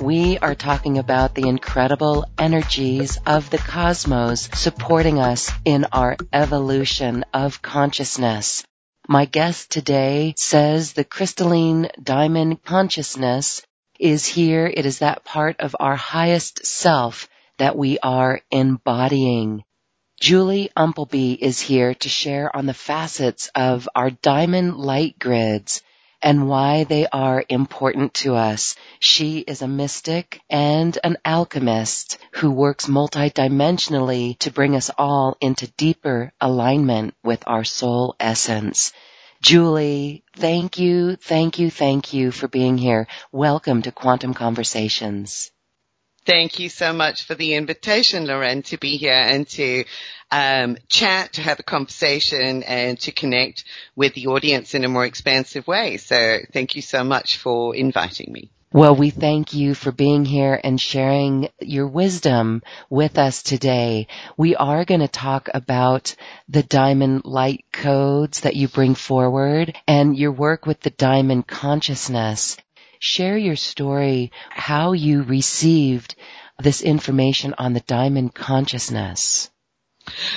We are talking about the incredible energies of the cosmos supporting us in our evolution of consciousness. My guest today says the crystalline diamond consciousness is here. It is that part of our highest self that we are embodying. Julie Umpleby is here to share on the facets of our diamond light grids and why they are important to us. She is a mystic and an alchemist who works multidimensionally to bring us all into deeper alignment with our soul essence. Julie, thank you, thank you, thank you for being here. Welcome to Quantum Conversations. Thank you so much for the invitation, Loren, to be here and to um, chat, to have a conversation, and to connect with the audience in a more expansive way. So thank you so much for inviting me. Well, we thank you for being here and sharing your wisdom with us today. We are going to talk about the diamond light codes that you bring forward and your work with the diamond consciousness share your story, how you received this information on the diamond consciousness.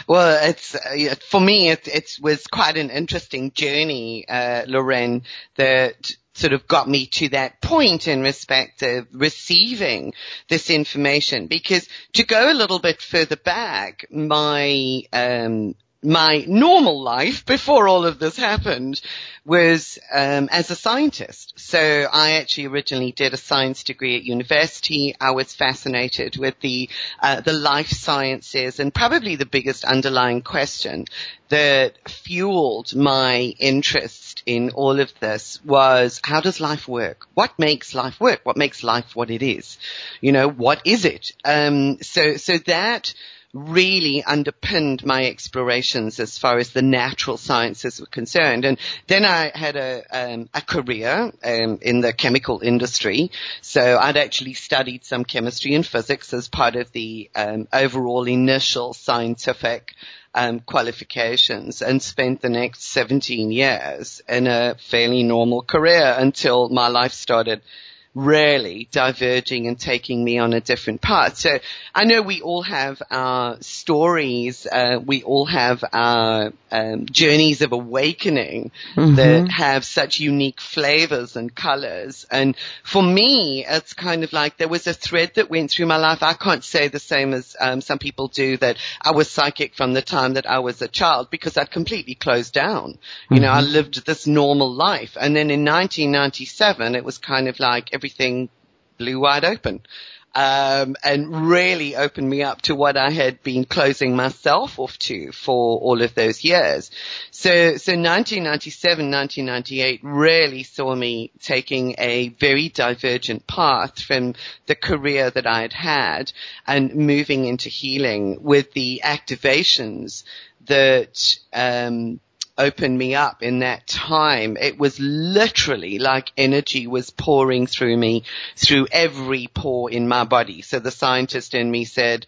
Well, it's uh, for me. It, it was quite an interesting journey, uh, Loren, that sort of got me to that point in respect of receiving this information. Because to go a little bit further back, my um, my normal life before all of this happened was um, as a scientist. So I actually originally did a science degree at university. I was fascinated with the uh, the life sciences, and probably the biggest underlying question that fueled my interest in all of this was how does life work? What makes life work? What makes life what it is? You know, what is it? Um, so so that really underpinned my explorations as far as the natural sciences were concerned. And then I had a, um, a career um, in the chemical industry. So I'd actually studied some chemistry and physics as part of the um, overall initial scientific um, qualifications and spent the next 17 years in a fairly normal career until my life started really diverging and taking me on a different path. So I know we all have our stories, uh, we all have our um, journeys of awakening mm-hmm. that have such unique flavors and colors. And for me, it's kind of like there was a thread that went through my life. I can't say the same as um, some people do that I was psychic from the time that I was a child because I'd completely closed down. You mm-hmm. know, I mm-hmm. lived this normal life. And then in 1997, it was kind of like everything blew wide open um, and really opened me up to what I had been closing myself off to for all of those years. So, so 1997, 1998 really saw me taking a very divergent path from the career that I had had and moving into healing with the activations that um, opened me up in that time, it was literally like energy was pouring through me, through every pore in my body. So the scientist in me said,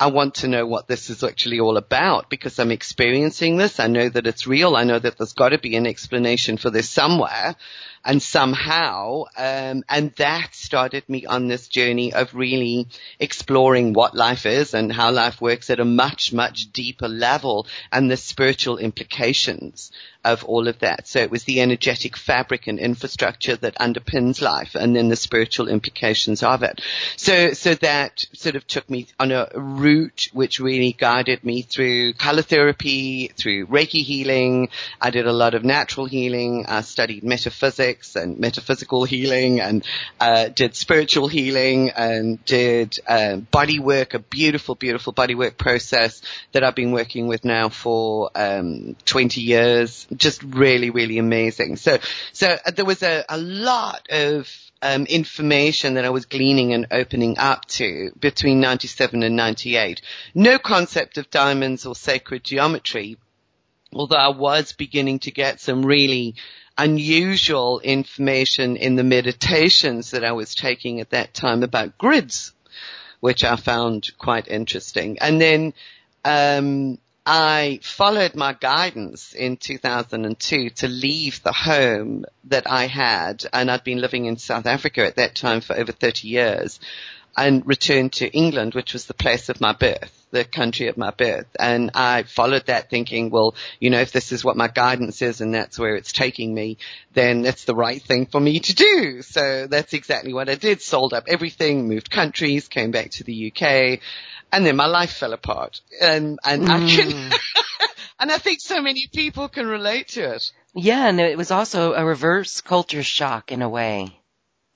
I want to know what this is actually all about because I'm experiencing this. I know that it's real. I know that there's got to be an explanation for this somewhere and somehow, um, and that started me on this journey of really exploring what life is and how life works at a much, much deeper level and the spiritual implications of all of that. So it was the energetic fabric and infrastructure that underpins life and then the spiritual implications of it. So, so that sort of took me on a route which really guided me through color therapy, through Reiki healing. I did a lot of natural healing. I studied metaphysics and metaphysical healing and uh, did spiritual healing and did uh, body work, a beautiful, beautiful body work process that I've been working with now for um, 20 years just really, really amazing. So, so uh, there was a, a lot of um, information that I was gleaning and opening up to between 97 and 98. No concept of diamonds or sacred geometry, although I was beginning to get some really unusual information in the meditations that I was taking at that time about grids, which I found quite interesting. And then, um, I followed my guidance in 2002 to leave the home that I had, and I'd been living in South Africa at that time for over 30 years, and returned to England, which was the place of my birth, the country of my birth. And I followed that thinking, well, you know, if this is what my guidance is and that's where it's taking me, then that's the right thing for me to do. So that's exactly what I did. Sold up everything, moved countries, came back to the UK, and then my life fell apart. And and mm. I can, mm. and I think so many people can relate to it. Yeah, and it was also a reverse culture shock in a way.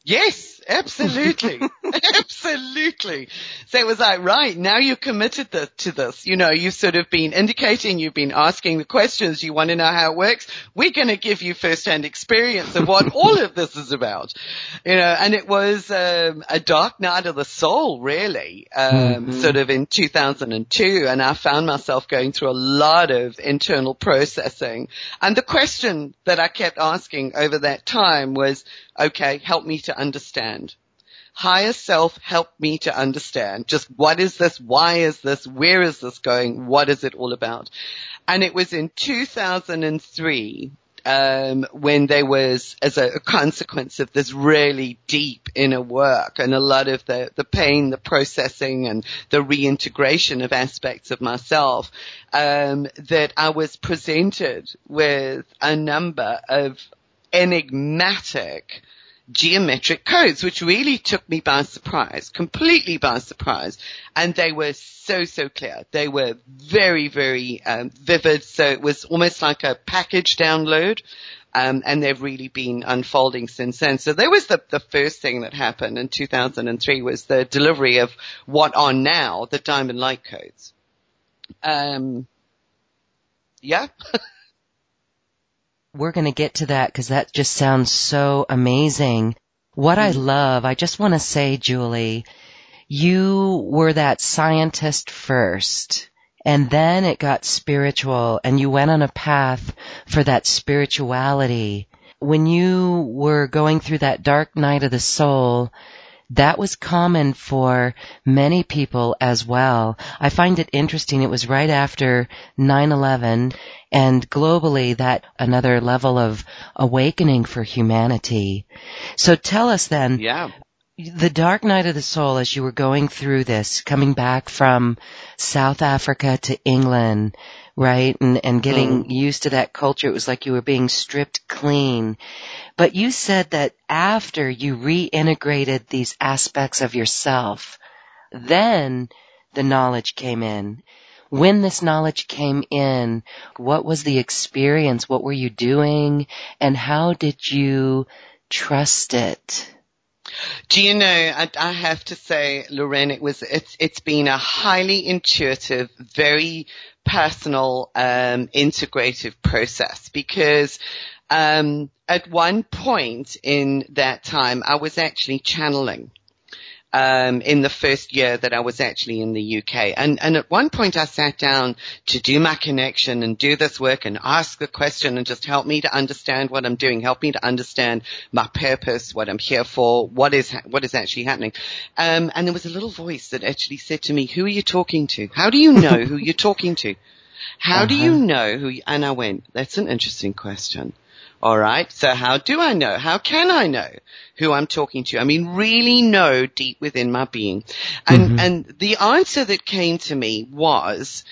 Yes, absolutely. absolutely. So it was like, right, now you're committed to this. You know, you've sort of been indicating, you've been asking the questions, you want to know how it works. We're going to give you firsthand experience of what all of this is about. You know, and it was um, a dark night of the soul, really, um, mm-hmm. sort of in 2002. And I found myself going through a lot of internal processing. And the question that I kept asking over that time was, okay, help me to understand. Higher self, help me to understand. Just what is this? Why is this? Where is this going? What is it all about? And it was in 2003 um, when there was, as a, a, consequence of this really deep inner work and a lot of the, the pain, the processing and the reintegration of aspects of myself, um, that I was presented with a number of enigmatic geometric codes, which really took me by surprise, completely by surprise. And they were so, so clear. They were very, very um, vivid. So it was almost like a package download. Um, and they've really been unfolding since then. So there was the, the first thing that happened in 2003 was the delivery of what are now the diamond light codes. Um, yeah. We're going to get to that because that just sounds so amazing. What I mm-hmm. love, I just want to say, Julie, you were that scientist first and then it got spiritual and you went on a path for that spirituality. When you were going through that dark night of the soul, that was common for many people as well. I find it interesting. It was right after 9-11 and globally that another level of awakening for humanity. So tell us then. Yeah. The dark night of the soul as you were going through this, coming back from South Africa to England, right? And, and getting mm. used to that culture. It was like you were being stripped clean. But you said that after you reintegrated these aspects of yourself, then the knowledge came in. When this knowledge came in, what was the experience? What were you doing? And how did you trust it? Do you know, I, I, have to say, Loren, it was, it's, it's been a highly intuitive, very personal, um, integrative process because, um, at one point in that time, I was actually channeling. Um, in the first year that I was actually in the UK. And, and at one point I sat down to do my connection and do this work and ask the question and just help me to understand what I'm doing, help me to understand my purpose, what I'm here for, what is, what is actually happening. Um, and there was a little voice that actually said to me, who are you talking to? How do you know who you're talking to? How uh-huh. do you know who, you, and I went, that's an interesting question. All right. So how do I know? How can I know who I'm talking to? I mean, really know deep within my being. And, mm-hmm. and the answer that came to me was,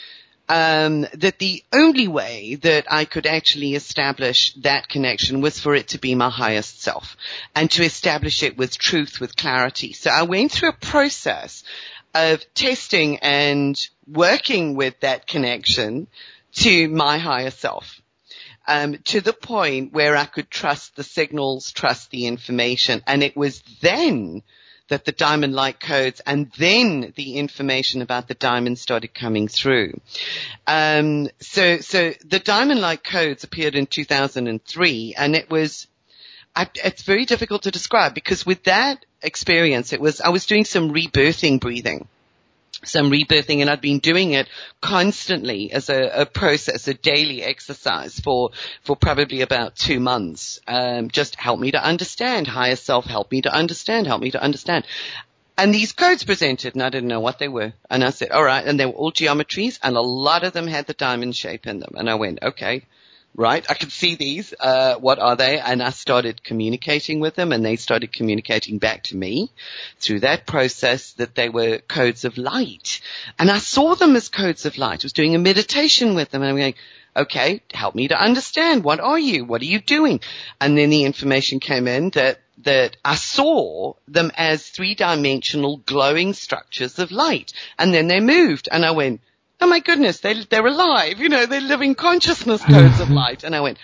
um, that the only way that I could actually establish that connection was for it to be my highest self and to establish it with truth, with clarity. So I went through a process of testing and working with that connection to my higher self um, to the point where I could trust the signals, trust the information. And it was then that the diamond light codes and then the information about the diamond started coming through. Um, so, so the diamond light codes appeared in 2003 and it was, I, it's very difficult to describe because with that experience, it was, I was doing some rebirthing breathing some rebirthing and I'd been doing it constantly as a, a process, a daily exercise for, for probably about two months. Um, just help me to understand higher self, help me to understand, help me to understand. And these codes presented and I didn't know what they were. And I said, all right. And they were all geometries and a lot of them had the diamond shape in them. And I went, okay, right? I could see these. Uh, what are they? And I started communicating with them and they started communicating back to me through that process that they were codes of light. And I saw them as codes of light. I was doing a meditation with them and I'm going, okay, help me to understand. What are you? What are you doing? And then the information came in that that I saw them as three dimensional glowing structures of light. And then they moved and I went, oh my goodness, they, they're alive. You know, they're living consciousness codes of light. And I went,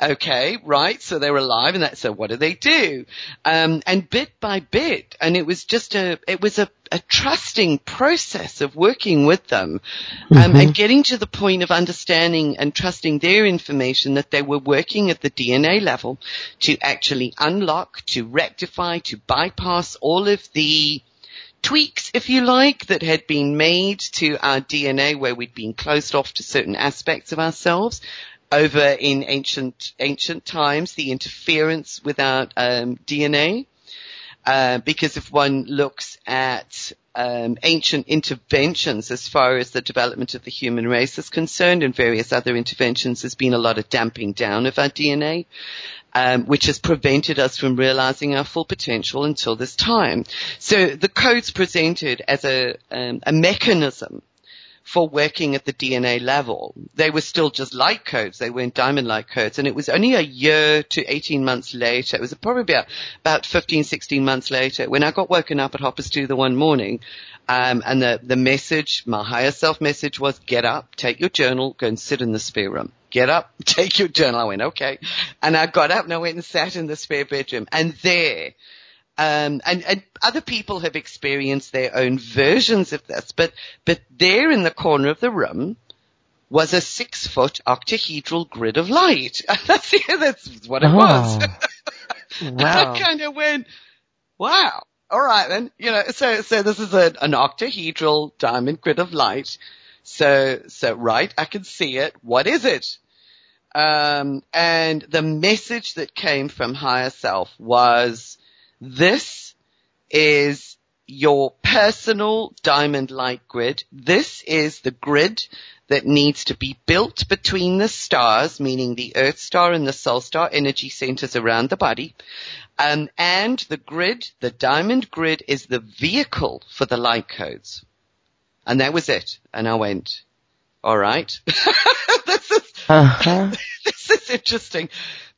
okay, right. So they're alive. And that, so what do they do? Um, and bit by bit, and it was just a, it was a, a trusting process of working with them, um, mm-hmm. and getting to the point of understanding and trusting their information that they were working at the DNA level to actually unlock, to rectify, to bypass all of the, tweaks, if you like, that had been made to our DNA where we'd been closed off to certain aspects of ourselves. Over in ancient, ancient times, the interference with our um, DNA. Uh, because if one looks at um, ancient interventions as far as the development of the human race is concerned and various other interventions, there's been a lot of damping down of our DNA um, which has prevented us from realizing our full potential until this time. So the codes presented as a, um, a mechanism for working at the DNA level. They were still just light codes. They weren't diamond light codes. And it was only a year to 18 months later. It was probably about, about 15, 16 months later when I got woken up at Hoppers 2 the one morning. Um, and the, the message, my higher self message was get up, take your journal, go and sit in the spare room get up, take your journal. I went, okay. And I got up and I went and sat in the spare bedroom and there, um, and, and other people have experienced their own versions of this, but, but there in the corner of the room was a six foot octahedral grid of light. that's, what it oh. was. wow. I kind of went, wow. All right then, you know, so, so this is a, an octahedral diamond grid of light. So, so right, I can see it. What is it? Um, and the message that came from higher self was this is your personal diamond light grid. This is the grid that needs to be built between the stars, meaning the earth star and the soul star energy centers around the body. Um, and the grid, the diamond grid is the vehicle for the light codes. And that was it. And I went, all right. this is, uh-huh. this is interesting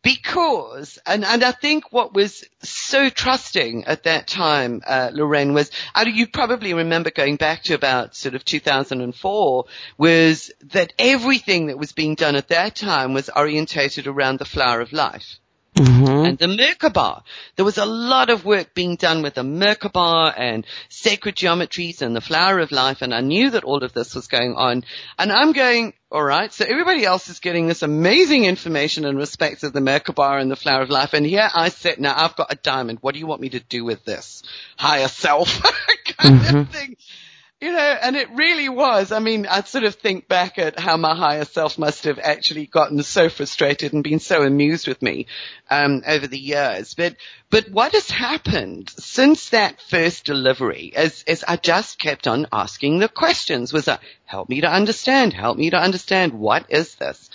because, and, and I think what was so trusting at that time, uh, Loren, was, I, you probably remember going back to about sort of 2004, was that everything that was being done at that time was orientated around the flower of life. Mm-hmm. and the Merkaba. There was a lot of work being done with the Merkaba and sacred geometries and the flower of life. And I knew that all of this was going on. And I'm going, all right. So everybody else is getting this amazing information in respect of the Merkaba and the flower of life. And here I sit now. I've got a diamond. What do you want me to do with this? Higher self kind mm-hmm. of thing. You know, and it really was. I mean, I sort of think back at how my higher self must have actually gotten so frustrated and been so amused with me um, over the years. But but what has happened since that first delivery is, is I just kept on asking the questions. Was that help me to understand? Help me to understand what is this?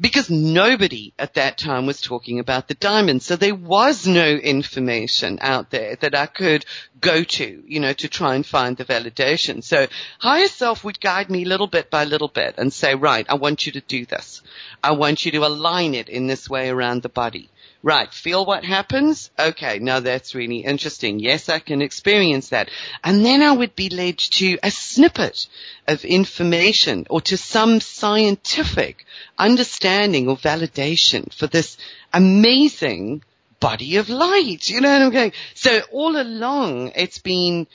because nobody at that time was talking about the diamond. So there was no information out there that I could go to, you know, to try and find the validation. So higher self would guide me little bit by little bit and say, right, I want you to do this. I want you to align it in this way around the body. Right, feel what happens? Okay, now that's really interesting. Yes, I can experience that. And then I would be led to a snippet of information or to some scientific understanding or validation for this amazing body of light. You know what I'm going? So all along it's been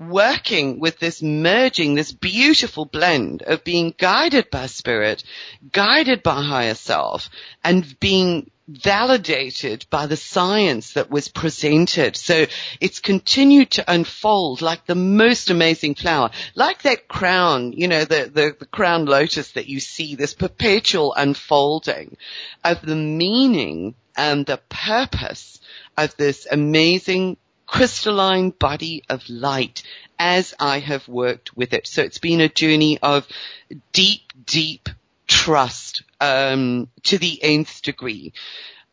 working with this merging, this beautiful blend of being guided by spirit, guided by higher self and being validated by the science that was presented. So it's continued to unfold like the most amazing flower, like that crown, you know, the, the, the crown lotus that you see, this perpetual unfolding of the meaning and the purpose of this amazing crystalline body of light as I have worked with it. So it's been a journey of deep, deep trust um, to the nth degree,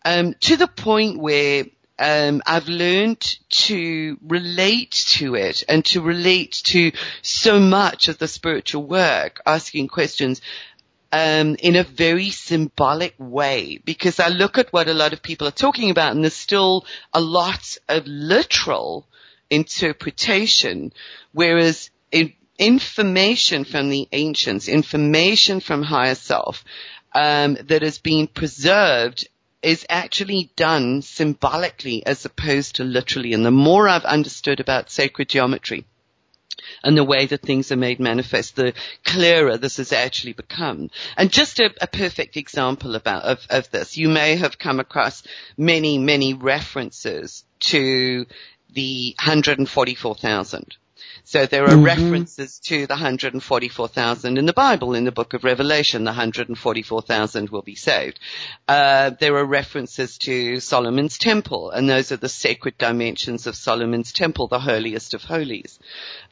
um, to the point where um, I've learned to relate to it and to relate to so much of the spiritual work, asking questions um, in a very symbolic way. Because I look at what a lot of people are talking about and there's still a lot of literal interpretation, whereas in, information from the ancients, information from higher self, um, that has been preserved is actually done symbolically as opposed to literally. And the more I've understood about sacred geometry, and the way that things are made manifest, the clearer this has actually become. And just a, a perfect example about of, of, this, you may have come across many, many references to the 144,000. So there are mm-hmm. references to the 144,000 in the Bible, in the book of Revelation, the 144,000 will be saved. Uh, there are references to Solomon's temple, and those are the sacred dimensions of Solomon's temple, the holiest of holies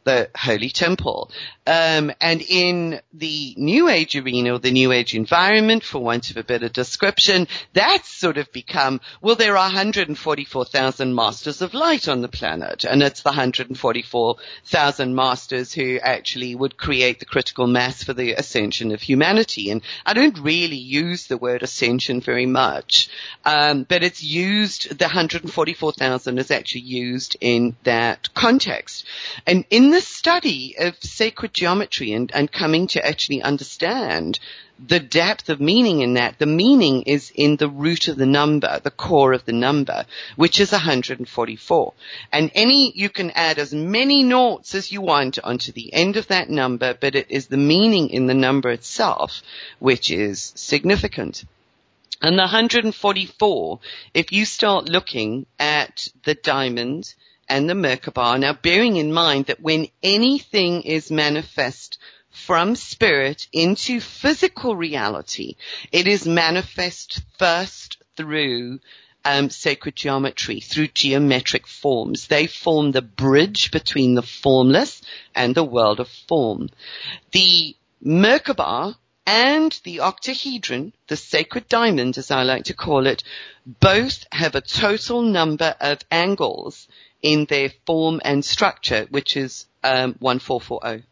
the Holy Temple. Um, and in the New Age arena or the New Age environment, for want of a better description, that's sort of become, well, there are 144,000 masters of light on the planet, and it's the 144,000 masters who actually would create the critical mass for the ascension of humanity. And I don't really use the word ascension very much, um, but it's used, the 144,000 is actually used in that context. And in the study of sacred geometry and, and coming to actually understand the depth of meaning in that, the meaning is in the root of the number, the core of the number, which is 144. And any, you can add as many noughts as you want onto the end of that number, but it is the meaning in the number itself which is significant. And the 144, if you start looking at the diamond, and the Merkaba. Now bearing in mind that when anything is manifest from spirit into physical reality, it is manifest first through um, sacred geometry, through geometric forms. They form the bridge between the formless and the world of form. The Merkaba and the octahedron, the sacred diamond as I like to call it, both have a total number of angles in their form and structure, which is um, 1440.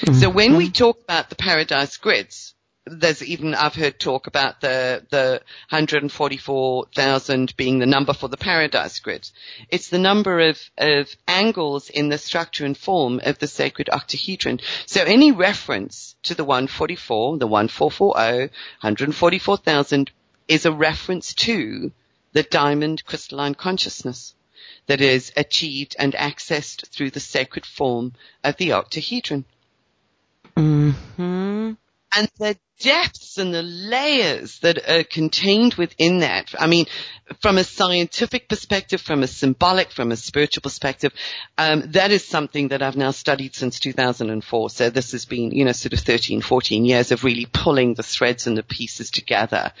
Mm-hmm. So when we talk about the paradise grids, there's even I've heard talk about the the 144,000 being the number for the paradise grid. It's the number of of angles in the structure and form of the sacred octahedron. So any reference to the 144, the 1440, 144,000 is a reference to the diamond crystalline consciousness that is achieved and accessed through the sacred form of the octahedron. Mm-hmm. And the depths and the layers that are contained within that. I mean, from a scientific perspective, from a symbolic, from a spiritual perspective, um, that is something that I've now studied since 2004. So this has been, you know, sort of 13, 14 years of really pulling the threads and the pieces together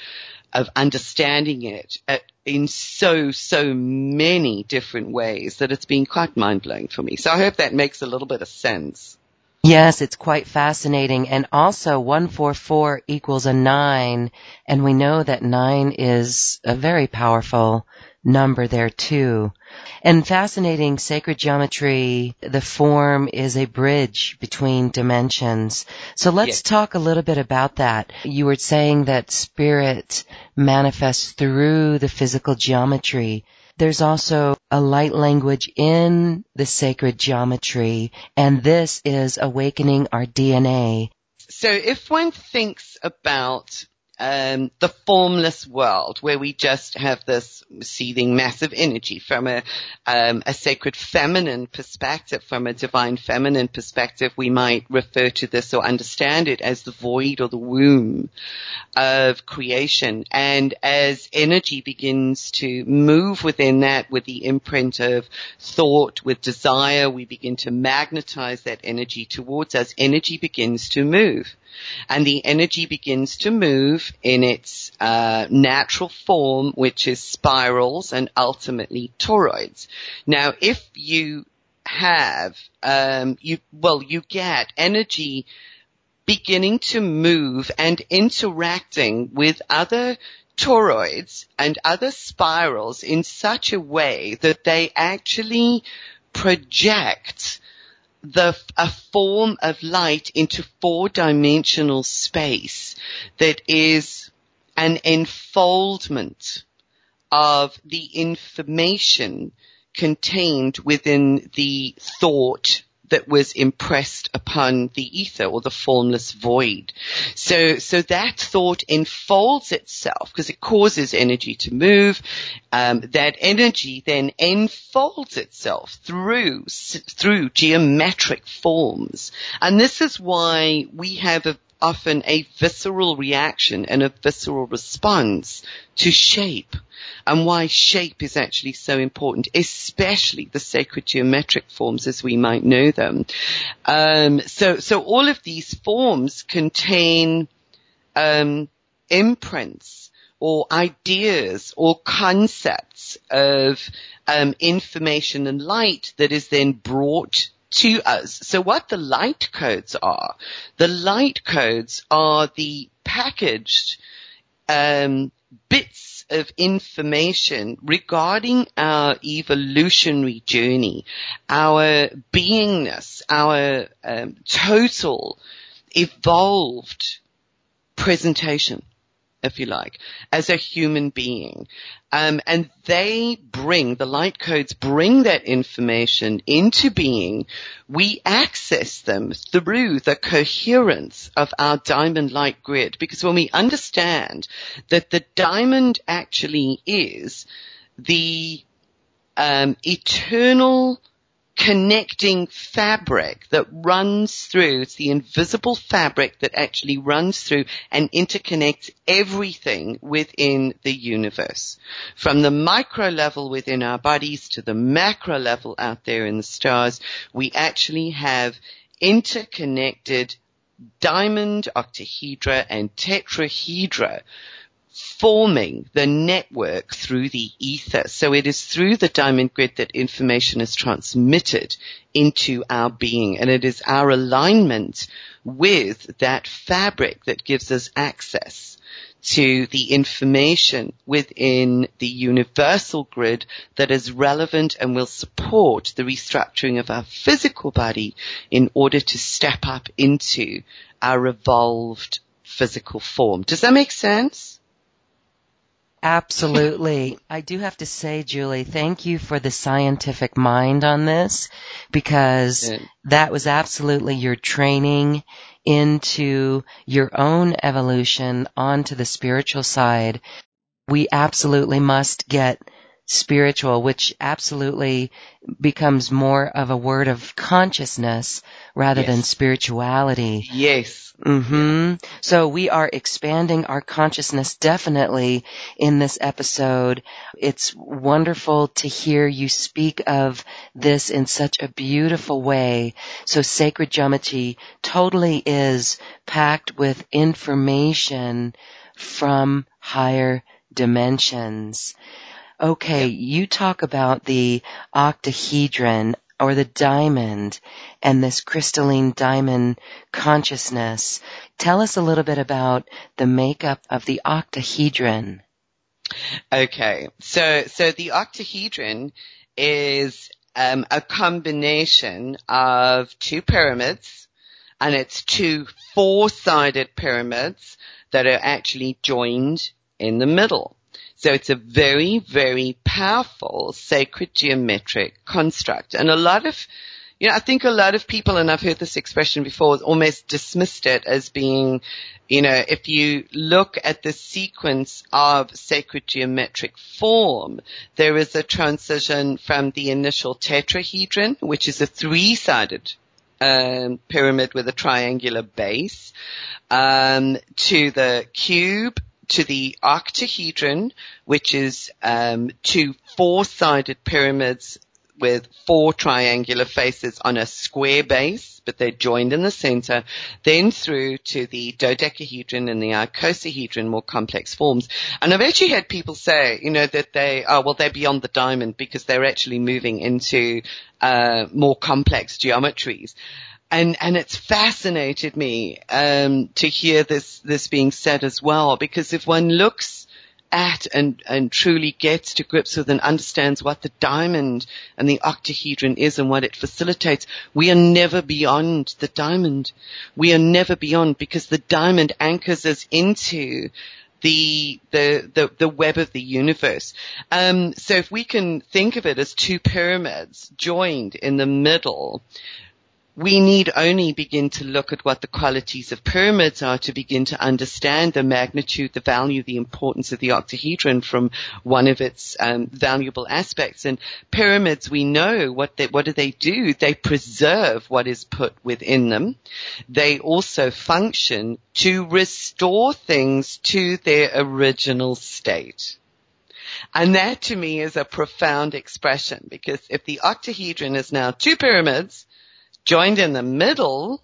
of understanding it at, in so, so many different ways that it's been quite mind blowing for me. So I hope that makes a little bit of sense. Yes, it's quite fascinating. And also 144 equals a 9. And we know that 9 is a very powerful number there too. And fascinating sacred geometry, the form is a bridge between dimensions. So let's yes. talk a little bit about that. You were saying that spirit manifests through the physical geometry. There's also a light language in the sacred geometry, and this is awakening our DNA. So if one thinks about um, the formless world where we just have this seething mass of energy from a, um, a sacred feminine perspective, from a divine feminine perspective, we might refer to this or understand it as the void or the womb of creation. And as energy begins to move within that with the imprint of thought, with desire, we begin to magnetize that energy towards us. Energy begins to move and the energy begins to move in its uh, natural form, which is spirals and ultimately toroids. Now, if you have, um, you well, you get energy beginning to move and interacting with other toroids and other spirals in such a way that they actually project the, a form of light into four dimensional space that is an enfoldment of the information contained within the thought that was impressed upon the ether or the formless void. So, so that thought enfolds itself because it causes energy to move. Um, that energy then enfolds itself through, through geometric forms. And this is why we have a often a visceral reaction and a visceral response to shape and why shape is actually so important, especially the sacred geometric forms as we might know them. Um, so, so all of these forms contain um, imprints or ideas or concepts of um, information and light that is then brought to us. So what the light codes are, the light codes are the packaged um, bits of information regarding our evolutionary journey, our beingness, our um, total evolved presentation if you like, as a human being. Um, and they bring, the light codes bring that information into being. We access them through the coherence of our diamond light grid because when we understand that the diamond actually is the um, eternal connecting fabric that runs through, it's the invisible fabric that actually runs through and interconnects everything within the universe. From the micro level within our bodies to the macro level out there in the stars, we actually have interconnected diamond, octahedra, and tetrahedra forming the network through the ether. So it is through the diamond grid that information is transmitted into our being and it is our alignment with that fabric that gives us access to the information within the universal grid that is relevant and will support the restructuring of our physical body in order to step up into our evolved physical form. Does that make sense? Absolutely. I do have to say, Julie, thank you for the scientific mind on this because yeah. that was absolutely your training into your own evolution onto the spiritual side. we absolutely must get spiritual, which absolutely becomes more of a word of consciousness rather yes. than spirituality. Yes. Mm-hmm. So we are expanding our consciousness definitely in this episode. It's wonderful to hear you speak of this in such a beautiful way. So sacred geometry totally is packed with information from higher dimensions. Okay, you talk about the octahedron or the diamond and this crystalline diamond consciousness. Tell us a little bit about the makeup of the octahedron. Okay, so so the octahedron is um, a combination of two pyramids, and it's two four-sided pyramids that are actually joined in the middle. So it's a very, very powerful sacred geometric construct. And a lot of, you know, I think a lot of people, and I've heard this expression before, almost dismissed it as being, you know, if you look at the sequence of sacred geometric form, there is a transition from the initial tetrahedron, which is a three-sided um, pyramid with a triangular base, um, to the cube, to the octahedron, which is um, two four-sided pyramids with four triangular faces on a square base, but they're joined in the center, then through to the dodecahedron and the icosahedron, more complex forms. And I've actually had people say, you know, that they, oh, well, they're beyond the diamond because they're actually moving into uh, more complex geometries and and it's fascinated me um, to hear this this being said as well because if one looks at and and truly gets to grips with and understands what the diamond and the octahedron is and what it facilitates, we are never beyond the diamond. We are never beyond because the diamond anchors us into the, the, the, the web of the universe. Um, so if we can think of it as two pyramids joined in the middle, we need only begin to look at what the qualities of pyramids are to begin to understand the magnitude, the value, the importance of the octahedron from one of its um, valuable aspects. And pyramids, we know what they, what do they do? They preserve what is put within them. They also function to restore things to their original state. And that to me is a profound expression because if the octahedron is now two pyramids, Joined in the middle,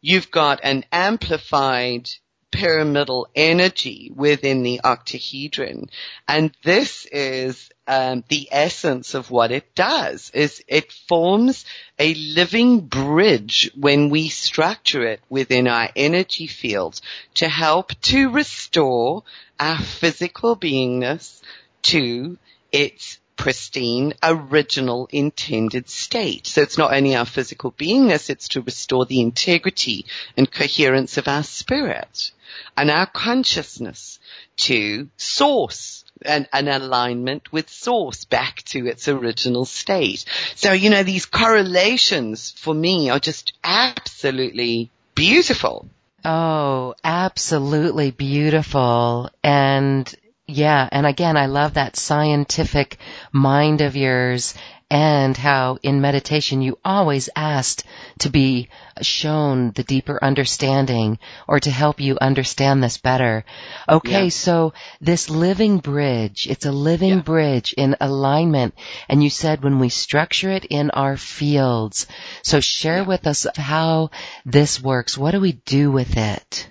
you've got an amplified pyramidal energy within the octahedron. And this is um, the essence of what it does is it forms a living bridge when we structure it within our energy fields to help to restore our physical beingness to its pristine, original, intended state. So it's not only our physical beingness, it's to restore the integrity and coherence of our spirit and our consciousness to source and an alignment with source back to its original state. So, you know, these correlations for me are just absolutely beautiful. Oh, absolutely beautiful. And yeah, and again, I love that scientific mind of yours and how in meditation you always asked to be shown the deeper understanding or to help you understand this better. Okay, yeah. so this living bridge, it's a living yeah. bridge in alignment and you said when we structure it in our fields. So share yeah. with us how this works. What do we do with it?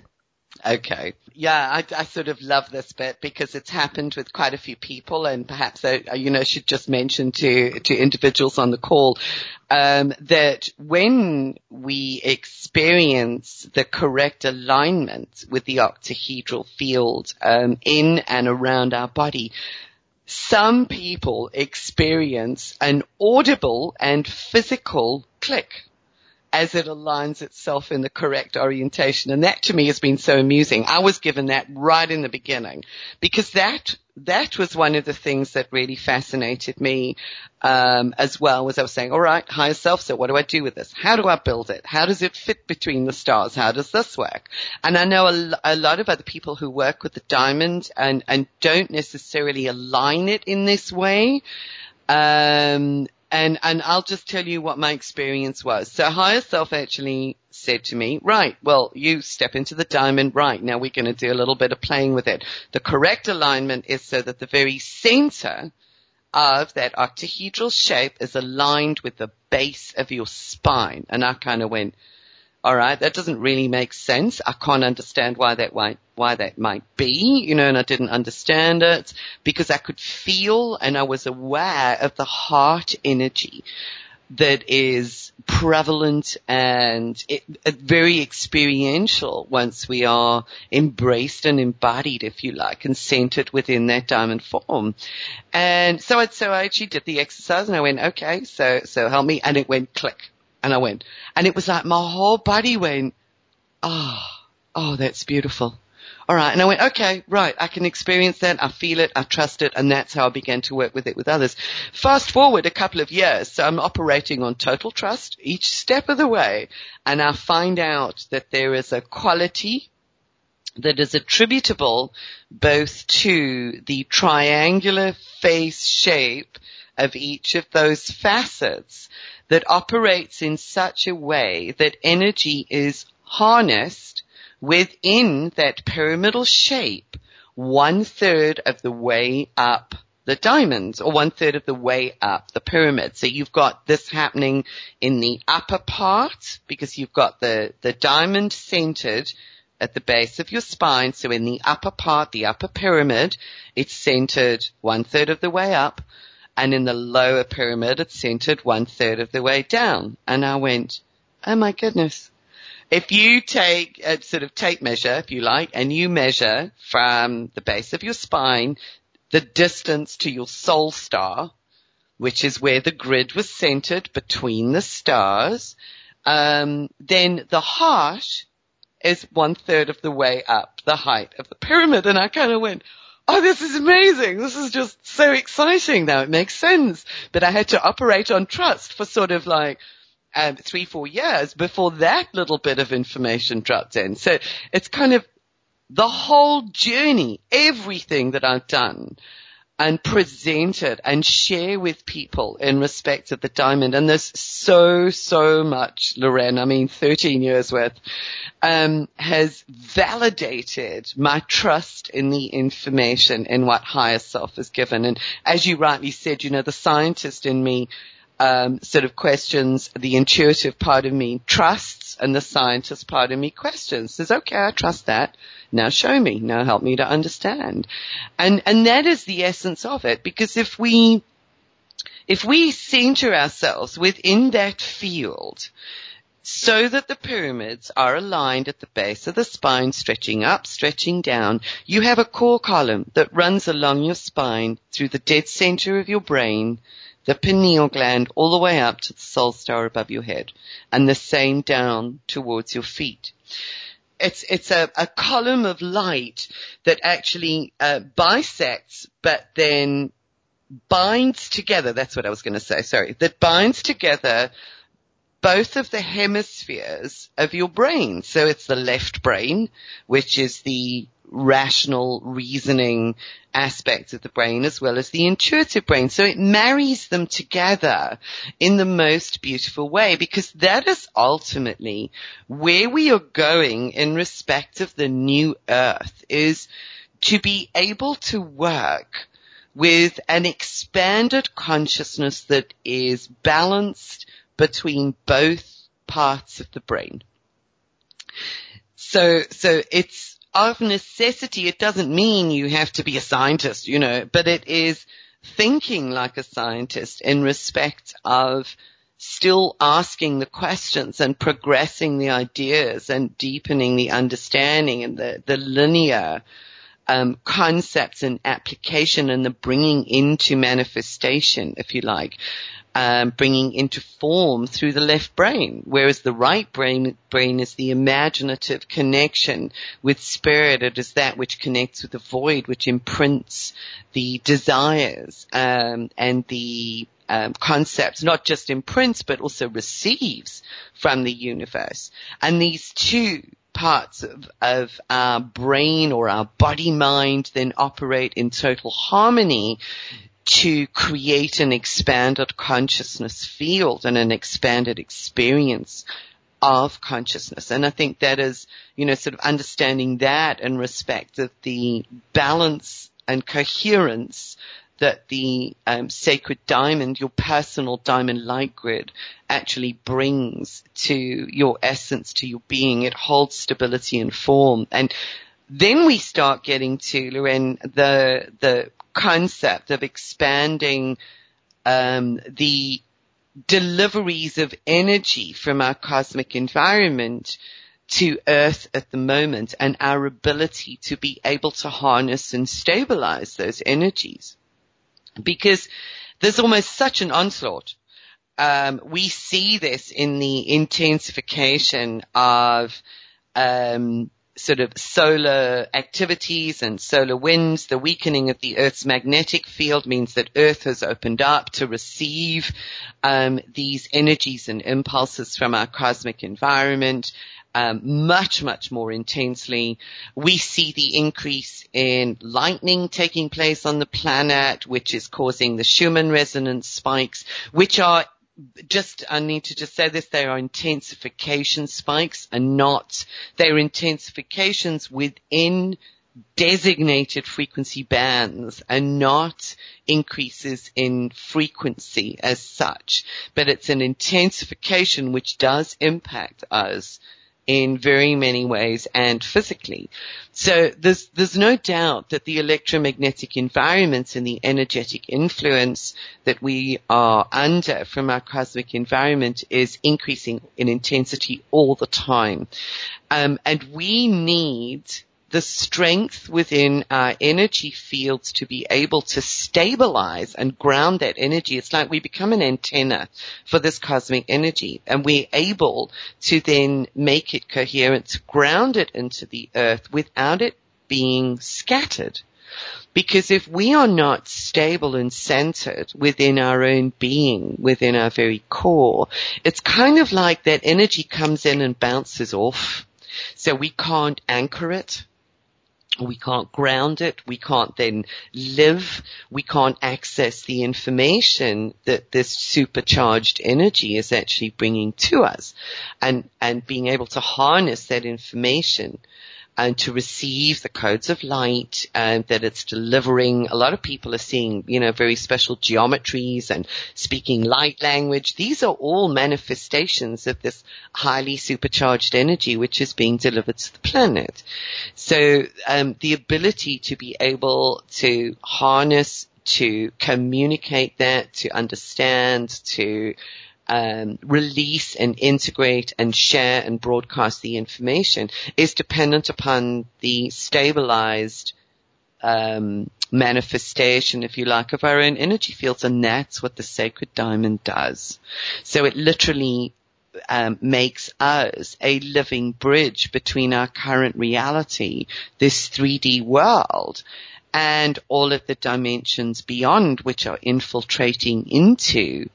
Okay yeah, I, I, sort of love this bit because it's happened with quite a few people, and perhaps I, you know should just mention to to individuals on the call um, that when we experience the correct alignment with the octahedral field um, in and around our body, some people experience an audible and physical click as it aligns itself in the correct orientation. And that to me has been so amusing. I was given that right in the beginning because that that was one of the things that really fascinated me um, as well. Was I was saying, all right, higher self. So what do I do with this? How do I build it? How does it fit between the stars? How does this work? And I know a, a lot of other people who work with the diamond and and don't necessarily align it in this way. Um, and, and I'll just tell you what my experience was. So higher self actually said to me, right, well, you step into the diamond, right, now we're going to do a little bit of playing with it. The correct alignment is so that the very center of that octahedral shape is aligned with the base of your spine. And I kind of went, all right, that doesn't really make sense. I can't understand why that why, why that might be, you know, and I didn't understand it because I could feel and I was aware of the heart energy that is prevalent and it, very experiential once we are embraced and embodied, if you like, and centered within that diamond form. And so I, so I actually did the exercise and I went, okay, so, so help me. And it went click and I went, and it was like my whole body went, oh, oh, that's beautiful. All right. And I went, okay, right. I can experience that. I feel it. I trust it. And that's how I began to work with it with others. Fast forward a couple of years. So I'm operating on total trust each step of the way. And I find out that there is a quality that is attributable both to the triangular face shape of each of those facets that operates in such a way that energy is harnessed within that pyramidal shape one third of the way up the diamonds or one third of the way up the pyramid. So you've got this happening in the upper part because you've got the, the diamond centered at the base of your spine. So in the upper part, the upper pyramid, it's centered one third of the way up and in the lower pyramid it's centered one third of the way down. And I went, oh my goodness. If you take a sort of tape measure, if you like, and you measure from the base of your spine the distance to your soul star, which is where the grid was centered between the stars, um, then the heart is one third of the way up the height of the pyramid. And I kind of went, oh, this is amazing. This is just so exciting now. It makes sense. But I had to operate on trust for sort of like, um, three, four years before that little bit of information dropped in. So it's kind of the whole journey, everything that I've done and present it and share with people in respect of the diamond. And there's so, so much, Loren, I mean, 13 years worth, um, has validated my trust in the information in what higher self is given. And as you rightly said, you know, the scientist in me, um, sort of questions the intuitive part of me trusts and the scientist part of me questions. Says, okay, I trust that. Now show me. Now help me to understand. And, and that is the essence of it because if we, if we center ourselves within that field, so that the pyramids are aligned at the base of the spine, stretching up, stretching down. You have a core column that runs along your spine through the dead center of your brain, the pineal gland, all the way up to the soul star above your head, and the same down towards your feet it's it's a, a column of light that actually uh, bisects, but then binds together. That's what I was going to say. Sorry, that binds together both of the hemispheres of your brain. So it's the left brain, which is the rational reasoning aspects of the brain as well as the intuitive brain. So it marries them together in the most beautiful way because that is ultimately where we are going in respect of the new earth is to be able to work with an expanded consciousness that is balanced between both parts of the brain. So, so it's, of necessity, it doesn't mean you have to be a scientist, you know, but it is thinking like a scientist in respect of still asking the questions and progressing the ideas and deepening the understanding and the, the linear um, concepts and application and the bringing into manifestation, if you like, um, bringing into form through the left brain, whereas the right brain brain is the imaginative connection with spirit. It is that which connects with the void, which imprints the desires um, and the um, concepts, not just imprints but also receives from the universe. And these two parts of, of our brain or our body mind then operate in total harmony to create an expanded consciousness field and an expanded experience of consciousness. And I think that is, you know, sort of understanding that in respect of the balance and coherence that the um, sacred diamond, your personal diamond light grid, actually brings to your essence, to your being. It holds stability and form. And then we start getting to, Loren, the, the concept of expanding um, the deliveries of energy from our cosmic environment to Earth at the moment and our ability to be able to harness and stabilize those energies. Because there's almost such an onslaught. Um, we see this in the intensification of um, sort of solar activities and solar winds. The weakening of the Earth's magnetic field means that Earth has opened up to receive um, these energies and impulses from our cosmic environment. Um, much, much more intensely. We see the increase in lightning taking place on the planet, which is causing the Schumann resonance spikes, which are just, I need to just say this, they are intensification spikes and not, they're intensifications within designated frequency bands and not increases in frequency as such, but it's an intensification which does impact us in very many ways and physically. So there's, there's no doubt that the electromagnetic environments and the energetic influence that we are under from our cosmic environment is increasing in intensity all the time. Um, and we need the strength within our energy fields to be able to stabilize and ground that energy. It's like we become an antenna for this cosmic energy and we're able to then make it coherent, ground it into the earth without it being scattered. Because if we are not stable and centered within our own being, within our very core, it's kind of like that energy comes in and bounces off. So we can't anchor it we can't ground it. We can't then live. We can't access the information that this supercharged energy is actually bringing to us and, and being able to harness that information and to receive the codes of light and that it's delivering. A lot of people are seeing, you know, very special geometries and speaking light language. These are all manifestations of this highly supercharged energy which is being delivered to the planet. So um, the ability to be able to harness, to communicate that, to understand, to um, release and integrate and share and broadcast the information is dependent upon the stabilized um, manifestation, if you like, of our own energy fields, and that's what the sacred diamond does. So it literally um, makes us a living bridge between our current reality, this 3D world, and all of the dimensions beyond which are infiltrating into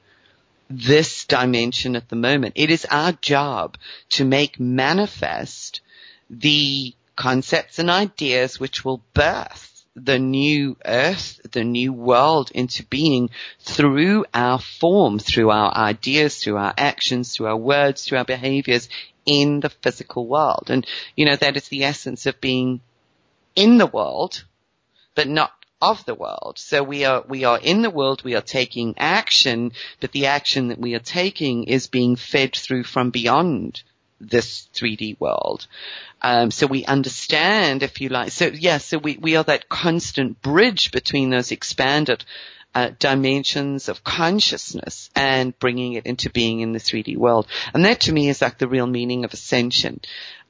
this dimension at the moment. It is our job to make manifest the concepts and ideas which will birth the new earth, the new world into being through our form, through our ideas, through our actions, through our words, through our behaviors in the physical world. And, you know, that is the essence of being in the world, but not of the world. So we are, we are in the world, we are taking action, but the action that we are taking is being fed through from beyond this 3D world. Um, so we understand, if you like. So yes, yeah, so we, we are that constant bridge between those expanded uh, dimensions of consciousness and bringing it into being in the 3D world. And that to me is like the real meaning of ascension,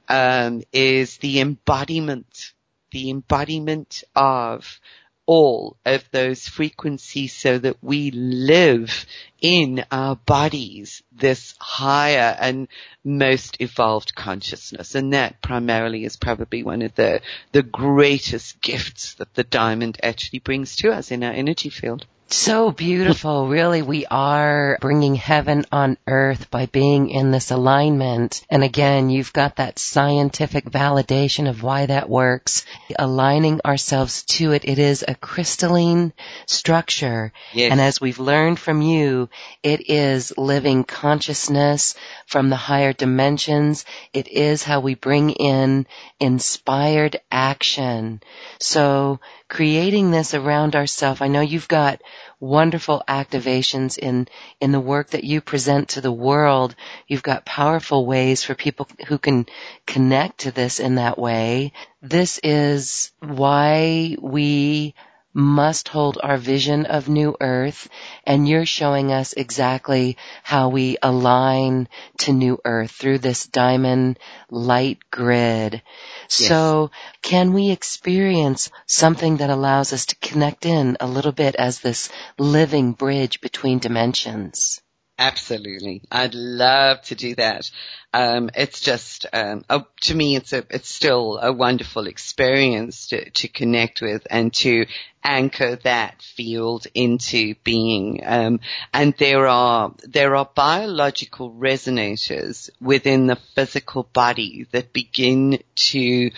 um, is the embodiment the embodiment of all of those frequencies so that we live in our bodies this higher and most evolved consciousness. And that primarily is probably one of the, the greatest gifts that the diamond actually brings to us in our energy field. So beautiful. really, we are bringing heaven on earth by being in this alignment. And again, you've got that scientific validation of why that works. Aligning ourselves to it. It is a crystalline structure. Yes. And as we've learned from you, it is living consciousness from the higher dimensions. It is how we bring in inspired action. So creating this around ourselves. I know you've got wonderful activations in, in the work that you present to the world. You've got powerful ways for people who can connect to this in that way. This is why we must hold our vision of new earth and you're showing us exactly how we align to new earth through this diamond light grid. Yes. So can we experience something that allows us to connect in a little bit as this living bridge between dimensions? Absolutely. I'd love to do that. Um, it's just, um, oh, to me, it's a, it's still a wonderful experience to, to connect with and to anchor that field into being. Um, and there are, there are biological resonators within the physical body that begin to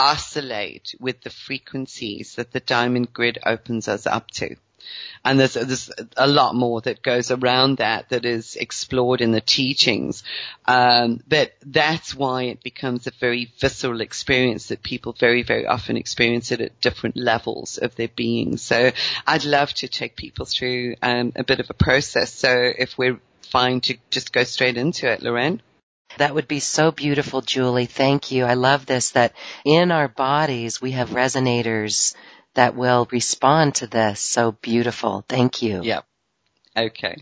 oscillate with the frequencies that the diamond grid opens us up to. And there's, there's a lot more that goes around that that is explored in the teachings. Um, but that's why it becomes a very visceral experience that people very, very often experience it at different levels of their being. So I'd love to take people through um, a bit of a process. So if we're fine to just go straight into it, Lorraine. That would be so beautiful, Julie. Thank you. I love this that in our bodies we have resonators that will respond to this. So beautiful. Thank you. Yep. Okay.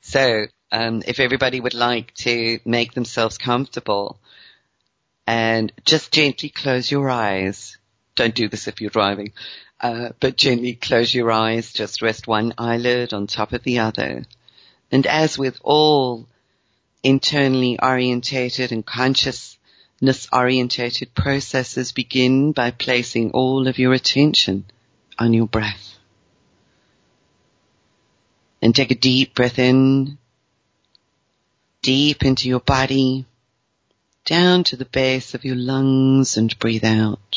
So, um, if everybody would like to make themselves comfortable and just gently close your eyes. Don't do this if you're driving, uh, but gently close your eyes. Just rest one eyelid on top of the other. And as with all internally orientated and conscious orientated processes begin by placing all of your attention on your breath. And take a deep breath in, deep into your body, down to the base of your lungs and breathe out.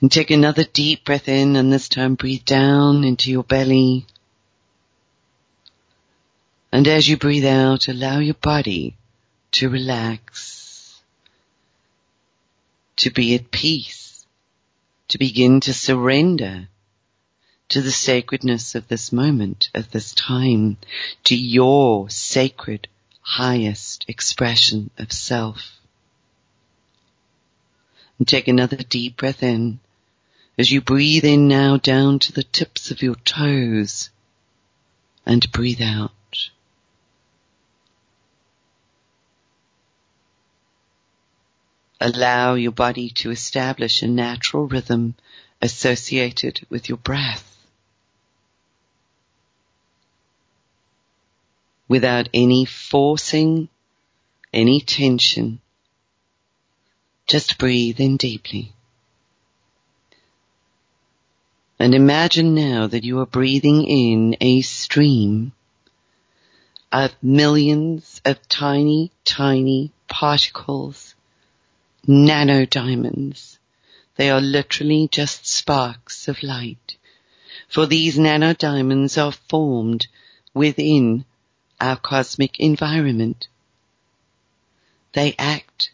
And take another deep breath in and this time breathe down into your belly. And as you breathe out, allow your body to relax, to be at peace, to begin to surrender to the sacredness of this moment, of this time, to your sacred highest expression of self. And take another deep breath in as you breathe in now down to the tips of your toes and breathe out. Allow your body to establish a natural rhythm associated with your breath. Without any forcing, any tension. Just breathe in deeply. And imagine now that you are breathing in a stream of millions of tiny, tiny particles nano diamonds. They are literally just sparks of light. For these nano diamonds are formed within our cosmic environment. They act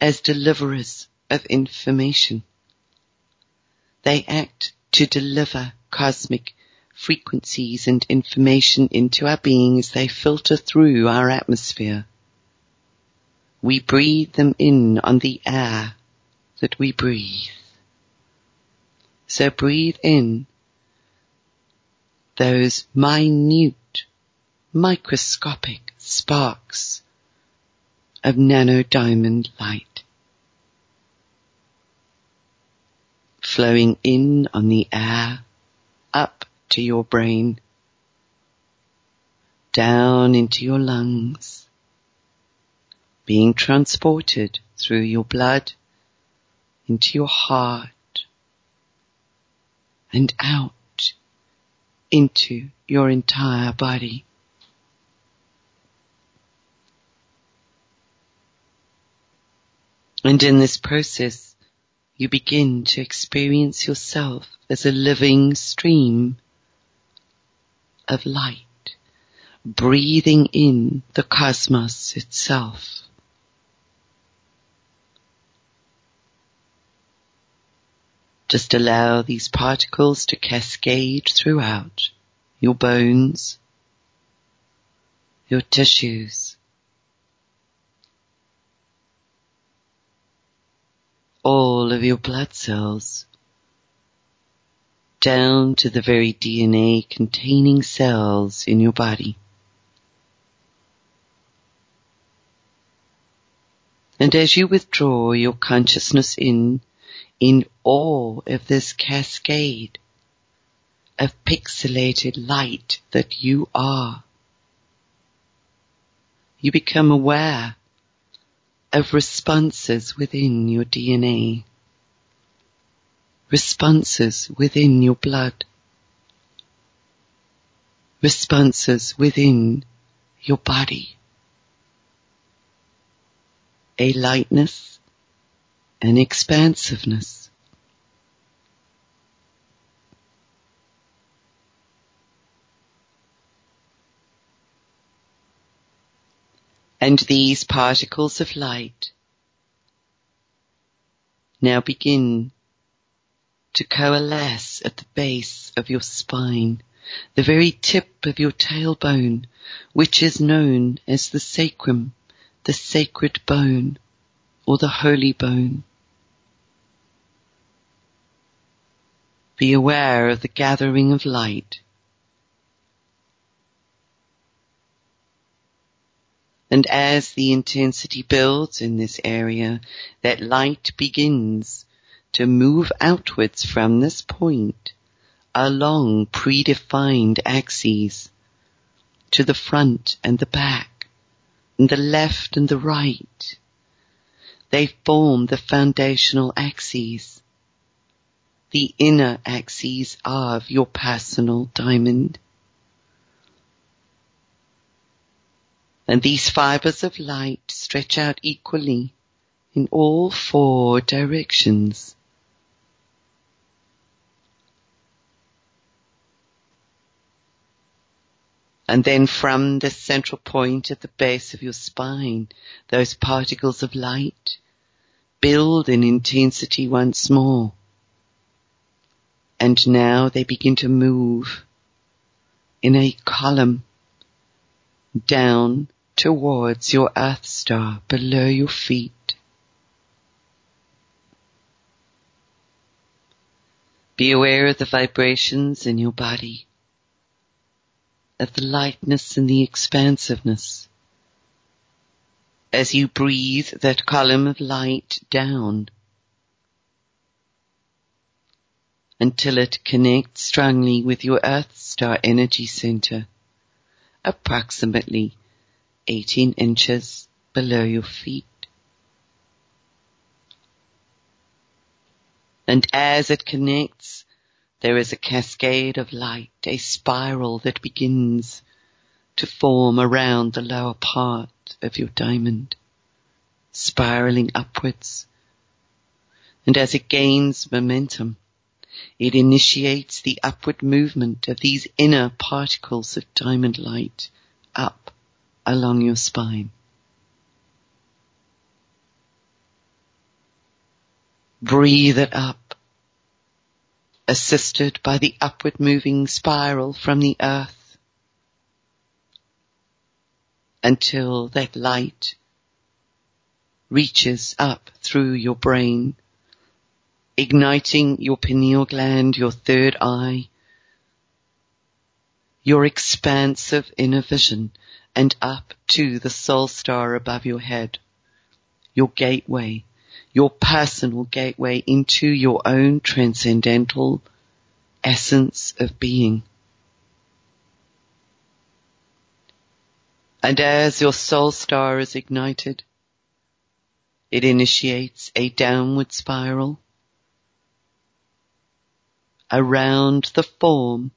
as deliverers of information. They act to deliver cosmic frequencies and information into our beings. they filter through our atmosphere. We breathe them in on the air that we breathe. So breathe in those minute, microscopic sparks of nano diamond light. flowing in on the air, up to your brain, down into your lungs, being transported through your blood into your heart and out into your entire body. And in this process, you begin to experience yourself as a living stream of light, breathing in the cosmos itself. Just allow these particles to cascade throughout your bones, your tissues, all of your blood cells down to the very DNA containing cells in your body. And as you withdraw your consciousness in, in awe of this cascade of pixelated light that you are, you become aware of responses within your DNA, responses within your blood, responses within your body, a lightness, an expansiveness. And these particles of light now begin to coalesce at the base of your spine, the very tip of your tailbone, which is known as the sacrum, the sacred bone, or the holy bone. Be aware of the gathering of light And as the intensity builds in this area, that light begins to move outwards from this point along predefined axes to the front and the back and the left and the right. They form the foundational axes, the inner axes of your personal diamond. and these fibers of light stretch out equally in all four directions. And then from the central point at the base of your spine, those particles of light build in intensity once more. And now they begin to move in a column down towards your earth star below your feet. Be aware of the vibrations in your body, of the lightness and the expansiveness. As you breathe that column of light down until it connects strongly with your earth star energy center, approximately 18 inches below your feet. And as it connects, there is a cascade of light, a spiral that begins to form around the lower part of your diamond, spiraling upwards. And as it gains momentum, it initiates the upward movement of these inner particles of diamond light up along your spine. Breathe it up, assisted by the upward moving spiral from the earth until that light reaches up through your brain, igniting your pineal gland, your third eye, your expansive inner vision and up to the soul star above your head, your gateway, your personal gateway into your own transcendental essence of being. And as your soul star is ignited, it initiates a downward spiral around the form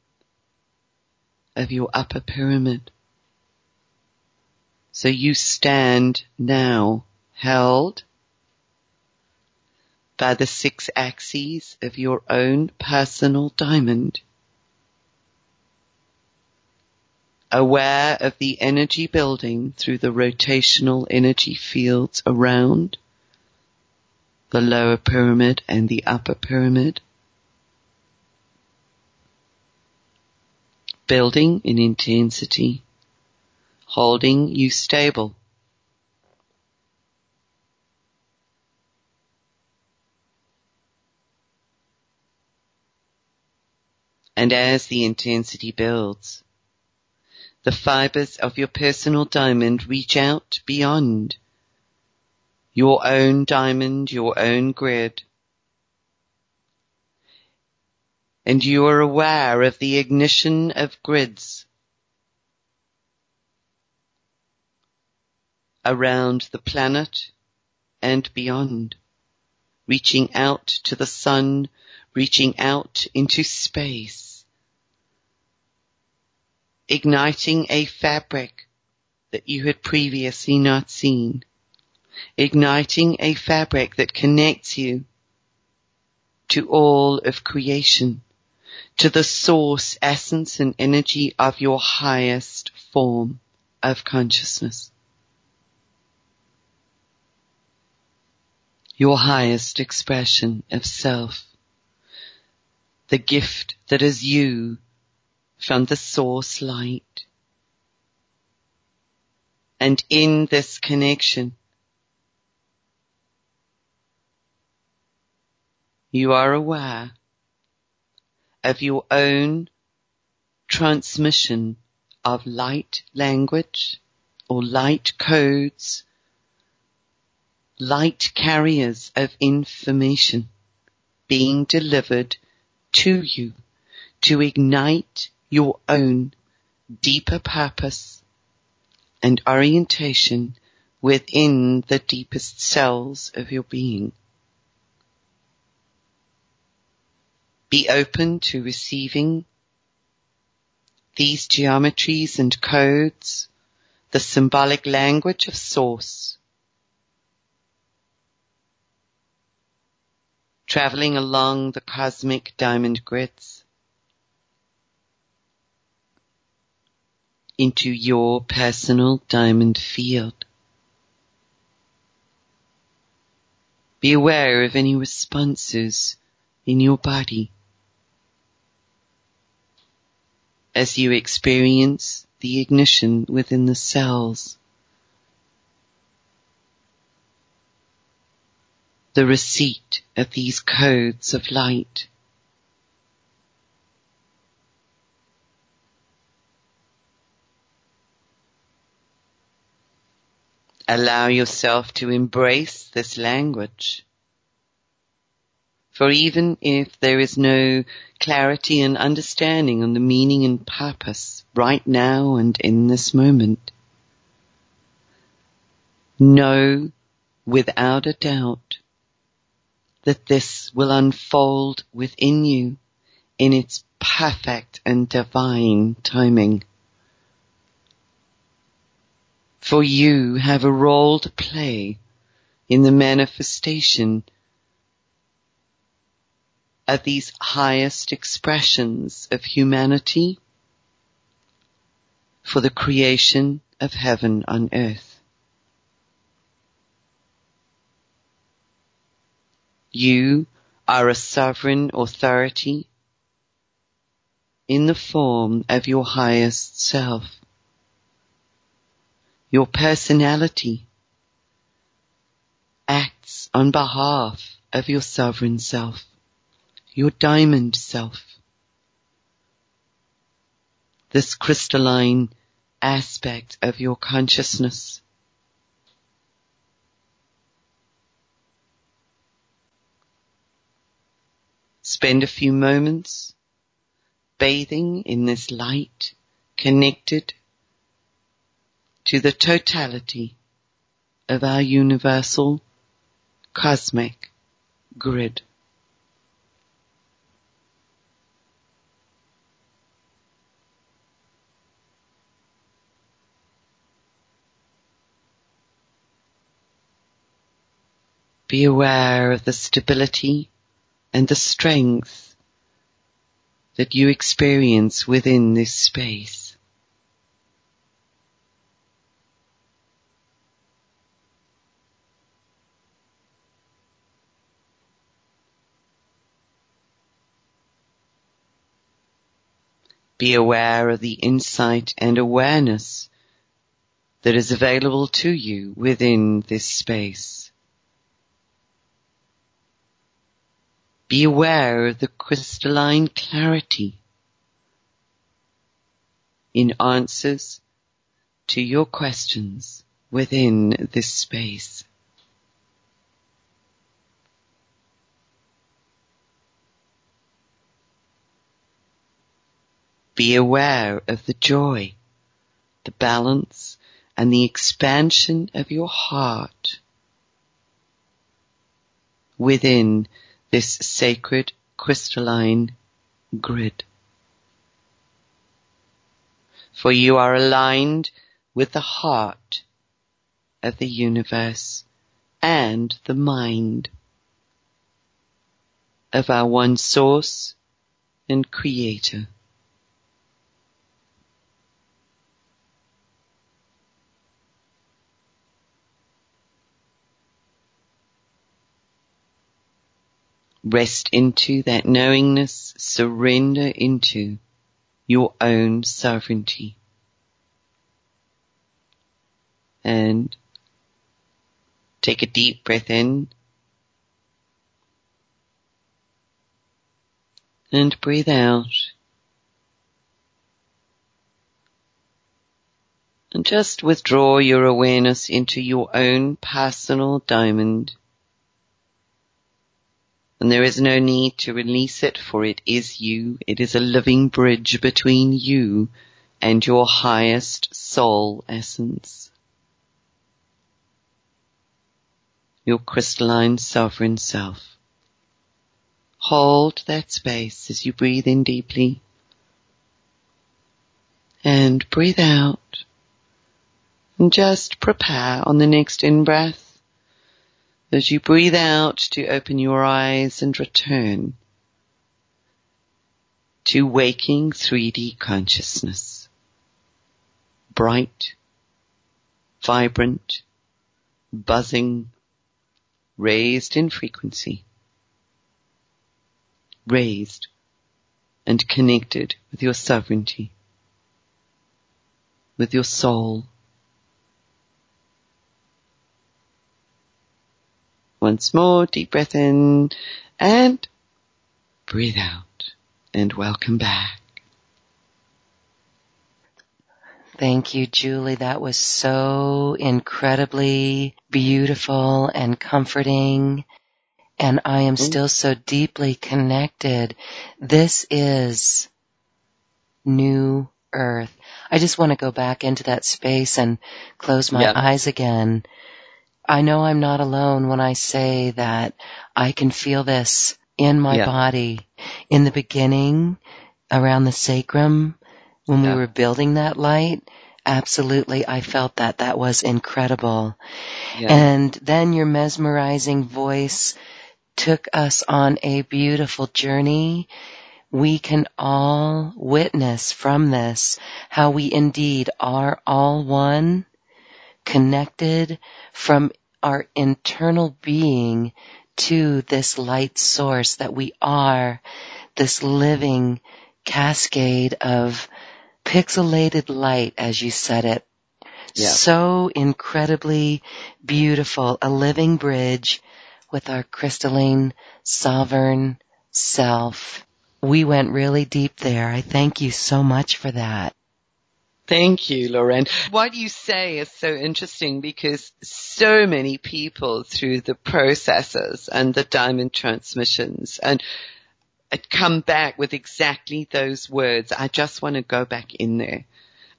of your upper pyramid. So you stand now held by the six axes of your own personal diamond. Aware of the energy building through the rotational energy fields around the lower pyramid and the upper pyramid. Building in intensity, holding you stable. And as the intensity builds, the fibers of your personal diamond reach out beyond your own diamond, your own grid. And you are aware of the ignition of grids around the planet and beyond, reaching out to the sun, reaching out into space, igniting a fabric that you had previously not seen, igniting a fabric that connects you to all of creation, to the source, essence and energy of your highest form of consciousness. Your highest expression of self the gift that is you from the source light. And in this connection, you are aware of your own transmission of light language or light codes, light carriers of information being delivered to you to ignite your own deeper purpose and orientation within the deepest cells of your being. Be open to receiving these geometries and codes, the symbolic language of source, traveling along the cosmic diamond grids into your personal diamond field. Be aware of any responses in your body as you experience the ignition within the cells. the receipt of these codes of light. Allow yourself to embrace this language. For even if there is no clarity and understanding on the meaning and purpose right now and in this moment, know without a doubt that this will unfold within you in its perfect and divine timing. For you have a role to play in the manifestation of these highest expressions of humanity for the creation of heaven on earth. You are a sovereign authority in the form of your highest self. Your personality acts on behalf of your sovereign self, your diamond self. This crystalline aspect of your consciousness. Spend a few moments bathing in this light connected to the totality of our universal cosmic grid. Be aware of the stability and the strength that you experience within this space. Be aware of the insight and awareness that is available to you within this space. Be aware of the crystalline clarity in answers to your questions within this space. Be aware of the joy, the balance, and the expansion of your heart within this sacred crystalline grid. For you are aligned with the heart of the universe and the mind of our one source and creator. Rest into that knowingness, surrender into your own sovereignty. And take a deep breath in and breathe out. And just withdraw your awareness into your own personal diamond and there is no need to release it for it is you. It is a living bridge between you and your highest soul essence. Your crystalline sovereign self. Hold that space as you breathe in deeply and breathe out and just prepare on the next in breath as you breathe out to open your eyes and return to waking 3D consciousness. Bright, vibrant, buzzing, raised in frequency, raised and connected with your sovereignty, with your soul, Once more, deep breath in and breathe out and welcome back. Thank you, Julie. That was so incredibly beautiful and comforting. And I am mm. still so deeply connected. This is new earth. I just want to go back into that space and close my yep. eyes again I know I'm not alone when I say that I can feel this in my yeah. body. In the beginning, around the sacrum, when yeah. we were building that light, absolutely I felt that. That was incredible. Yeah. And then your mesmerizing voice took us on a beautiful journey. We can all witness from this how we indeed are all one connected from our internal being to this light source that we are this living cascade of pixelated light as you said it. Yeah. So incredibly beautiful, a living bridge with our crystalline sovereign self. We went really deep there. I thank you so much for that. Thank you, Lauren. What you say is so interesting because so many people through the processes and the diamond transmissions and uh, come back with exactly those words. I just want to go back in there.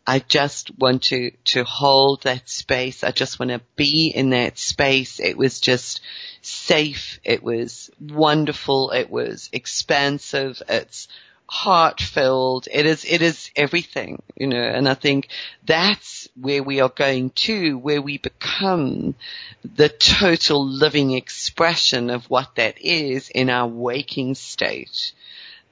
I just want to, to hold that space. I just want to be in that space. It was just safe. It was wonderful. It was expansive. It's heart filled. It is, it is everything, you know, and I think that's where we are going to, where we become the total living expression of what that is in our waking state,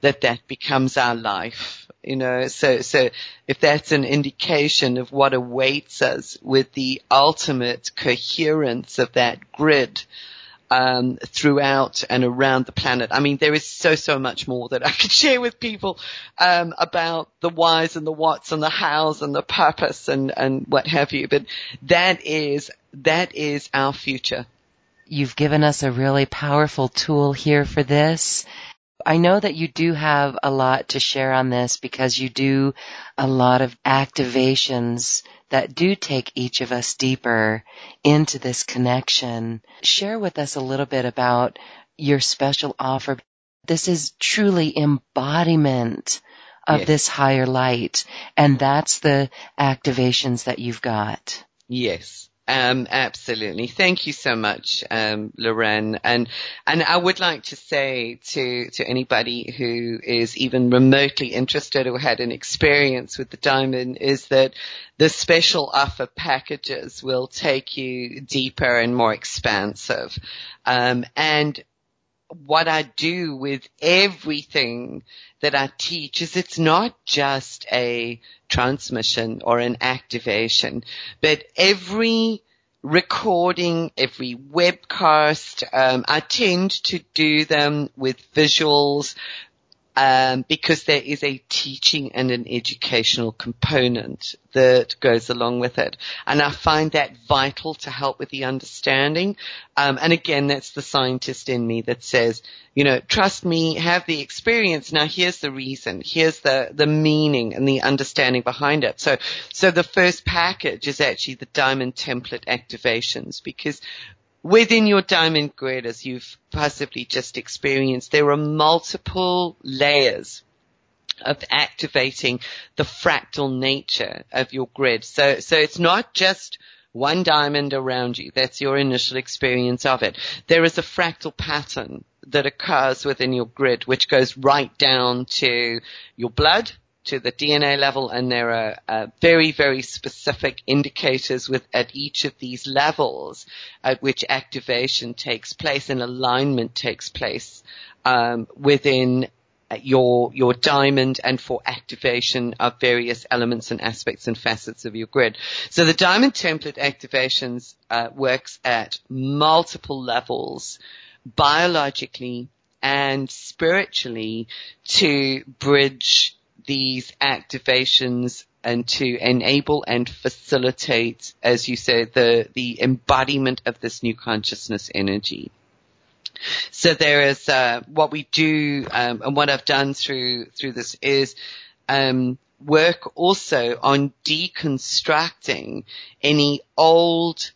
that that becomes our life, you know, so, so if that's an indication of what awaits us with the ultimate coherence of that grid, um, throughout and around the planet. I mean, there is so, so much more that I could share with people um, about the whys and the whats and the hows and the purpose and, and what have you. But that is, that is our future. You've given us a really powerful tool here for this. I know that you do have a lot to share on this because you do a lot of activations that do take each of us deeper into this connection. Share with us a little bit about your special offer. This is truly embodiment of yes. this higher light. And that's the activations that you've got. Yes. Um, absolutely. Thank you so much, um, Loren. And, and I would like to say to, to anybody who is even remotely interested or had an experience with the diamond is that the special offer packages will take you deeper and more expansive. Um, and what I do with everything that I teach is it's not just a transmission or an activation, but every recording, every webcast, um, I tend to do them with visuals, um, because there is a teaching and an educational component that goes along with it. And I find that vital to help with the understanding. Um, and again, that's the scientist in me that says, you know, trust me, have the experience. Now here's the reason. Here's the, the meaning and the understanding behind it. So, so the first package is actually the diamond template activations because within your diamond grid, as you've possibly just experienced, there are multiple layers of activating the fractal nature of your grid. So, so it's not just one diamond around you. That's your initial experience of it. There is a fractal pattern that occurs within your grid, which goes right down to your blood, to the DNA level, and there are uh, very, very specific indicators with at each of these levels at which activation takes place and alignment takes place um, within uh, your your diamond and for activation of various elements and aspects and facets of your grid. So the diamond template activations uh, works at multiple levels, biologically and spiritually, to bridge these activations and to enable and facilitate, as you said, the, the embodiment of this new consciousness energy. So there is, uh, what we do, um, and what I've done through, through this is, um, work also on deconstructing any old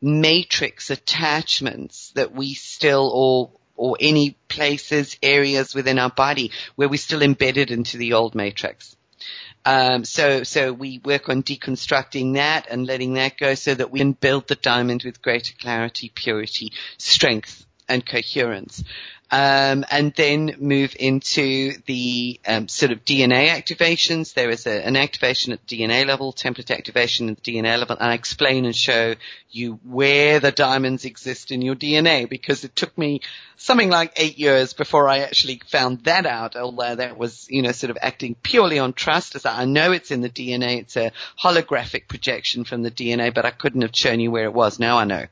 matrix attachments that we still or or any places, areas within our body where we're still embedded into the old matrix. Um, so, so we work on deconstructing that and letting that go so that we can build the diamond with greater clarity, purity, strength, and coherence um, and then move into the um, sort of DNA activations. There is a, an activation at DNA level, template activation at the DNA level, and I explain and show you where the diamonds exist in your DNA because it took me something like eight years before I actually found that out, although that was, you know, sort of acting purely on trust as I know it's in the DNA. It's a holographic projection from the DNA, but I couldn't have shown you where it was. Now I know.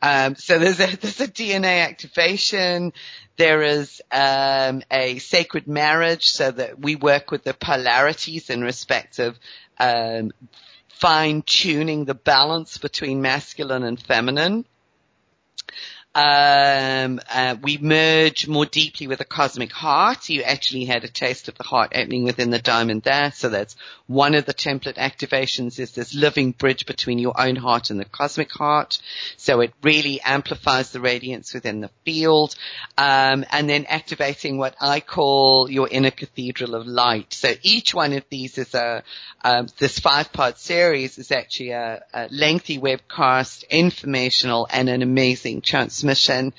Um, so there's a, there's a DNA activation. There is um, a sacred marriage, so that we work with the polarities in respect of um, fine tuning the balance between masculine and feminine. Um, uh, we merge more deeply with the cosmic heart. You actually had a taste of the heart opening within the diamond there. So that's one of the template activations is this living bridge between your own heart and the cosmic heart. So it really amplifies the radiance within the field. Um, and then activating what I call your inner cathedral of light. So each one of these is a, um, this five part series is actually a, a lengthy webcast, informational and an amazing transmission transmission.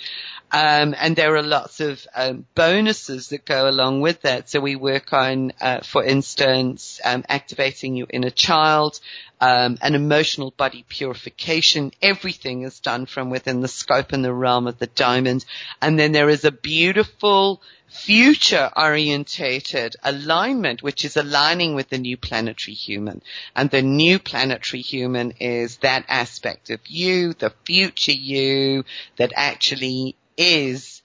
Um, and there are lots of um, bonuses that go along with that. So we work on, uh, for instance, um, activating your inner child, um, an emotional body purification. Everything is done from within the scope and the realm of the diamond. And then there is a beautiful future orientated alignment, which is aligning with the new planetary human. And the new planetary human is that aspect of you, the future you that actually is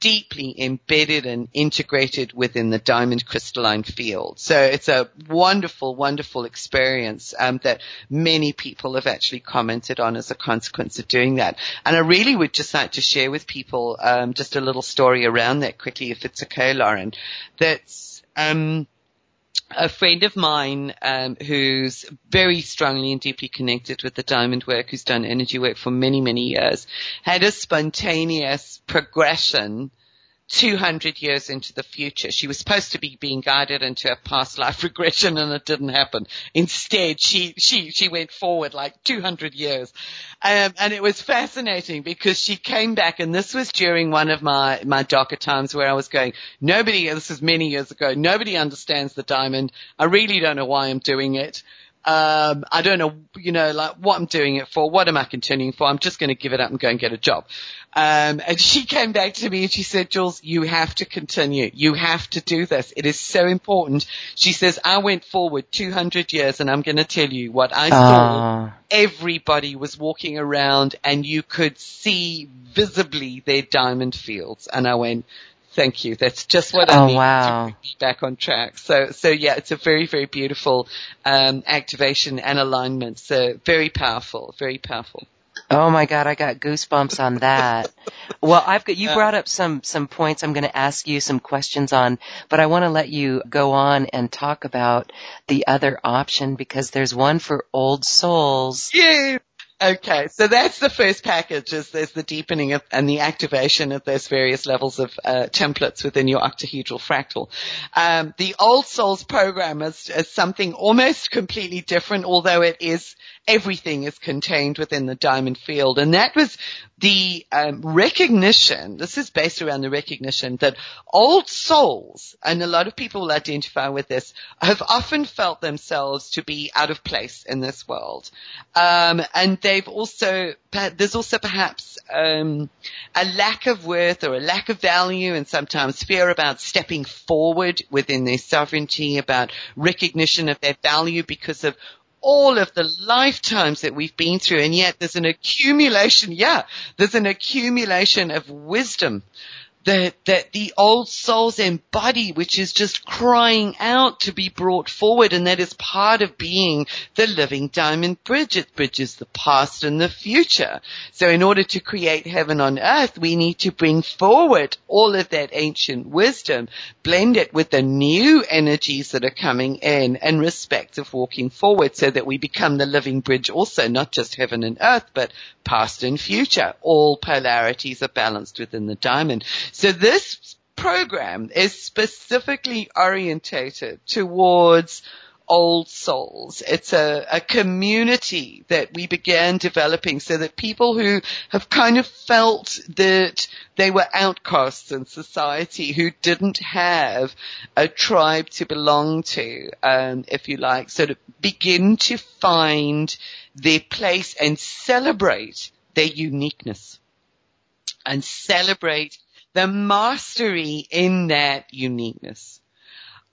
deeply embedded and integrated within the diamond crystalline field. So it's a wonderful, wonderful experience um, that many people have actually commented on as a consequence of doing that. And I really would just like to share with people um, just a little story around that quickly, if it's okay, Lauren. That's um, a friend of mine um, who's very strongly and deeply connected with the diamond work, who's done energy work for many, many years, had a spontaneous progression 200 years into the future. She was supposed to be being guided into a past life regression and it didn't happen. Instead, she, she, she went forward like 200 years. Um, and it was fascinating because she came back and this was during one of my, my darker times where I was going, nobody, this was many years ago, nobody understands the diamond. I really don't know why I'm doing it. Um, I don't know, you know, like what I'm doing it for. What am I continuing for? I'm just going to give it up and go and get a job. Um, and she came back to me and she said, Jules, you have to continue. You have to do this. It is so important. She says, I went forward 200 years and I'm going to tell you what I saw. Uh. Everybody was walking around and you could see visibly their diamond fields. And I went, Thank you. That's just what I oh, need wow. to be back on track. So, so yeah, it's a very, very beautiful um, activation and alignment. So very powerful, very powerful. Oh my God, I got goosebumps on that. well, I've got, you brought up some, some points I'm going to ask you some questions on, but I want to let you go on and talk about the other option because there's one for old souls. Yeah. Okay, so that's the first package is there's the deepening of, and the activation of those various levels of uh, templates within your octahedral fractal. Um, the Old Souls program is, is something almost completely different, although it is everything is contained within the diamond field. And that was the um, recognition, this is based around the recognition that old souls, and a lot of people will identify with this, have often felt themselves to be out of place in this world. Um, and they've also, there's also perhaps um, a lack of worth or a lack of value and sometimes fear about stepping forward within their sovereignty, about recognition of their value because of all of the lifetimes that we've been through and yet there's an accumulation, yeah, there's an accumulation of wisdom that, that the old souls embody, which is just crying out to be brought forward. And that is part of being the living diamond bridge. It bridges the past and the future. So in order to create heaven on earth, we need to bring forward all of that ancient wisdom, blend it with the new energies that are coming in and respect of walking forward so that we become the living bridge also, not just heaven and earth, but past and future. All polarities are balanced within the diamond. So this program is specifically orientated towards old souls. It's a, a, community that we began developing so that people who have kind of felt that they were outcasts in society, who didn't have a tribe to belong to, um, if you like, sort of begin to find their place and celebrate their uniqueness and celebrate the mastery in that uniqueness.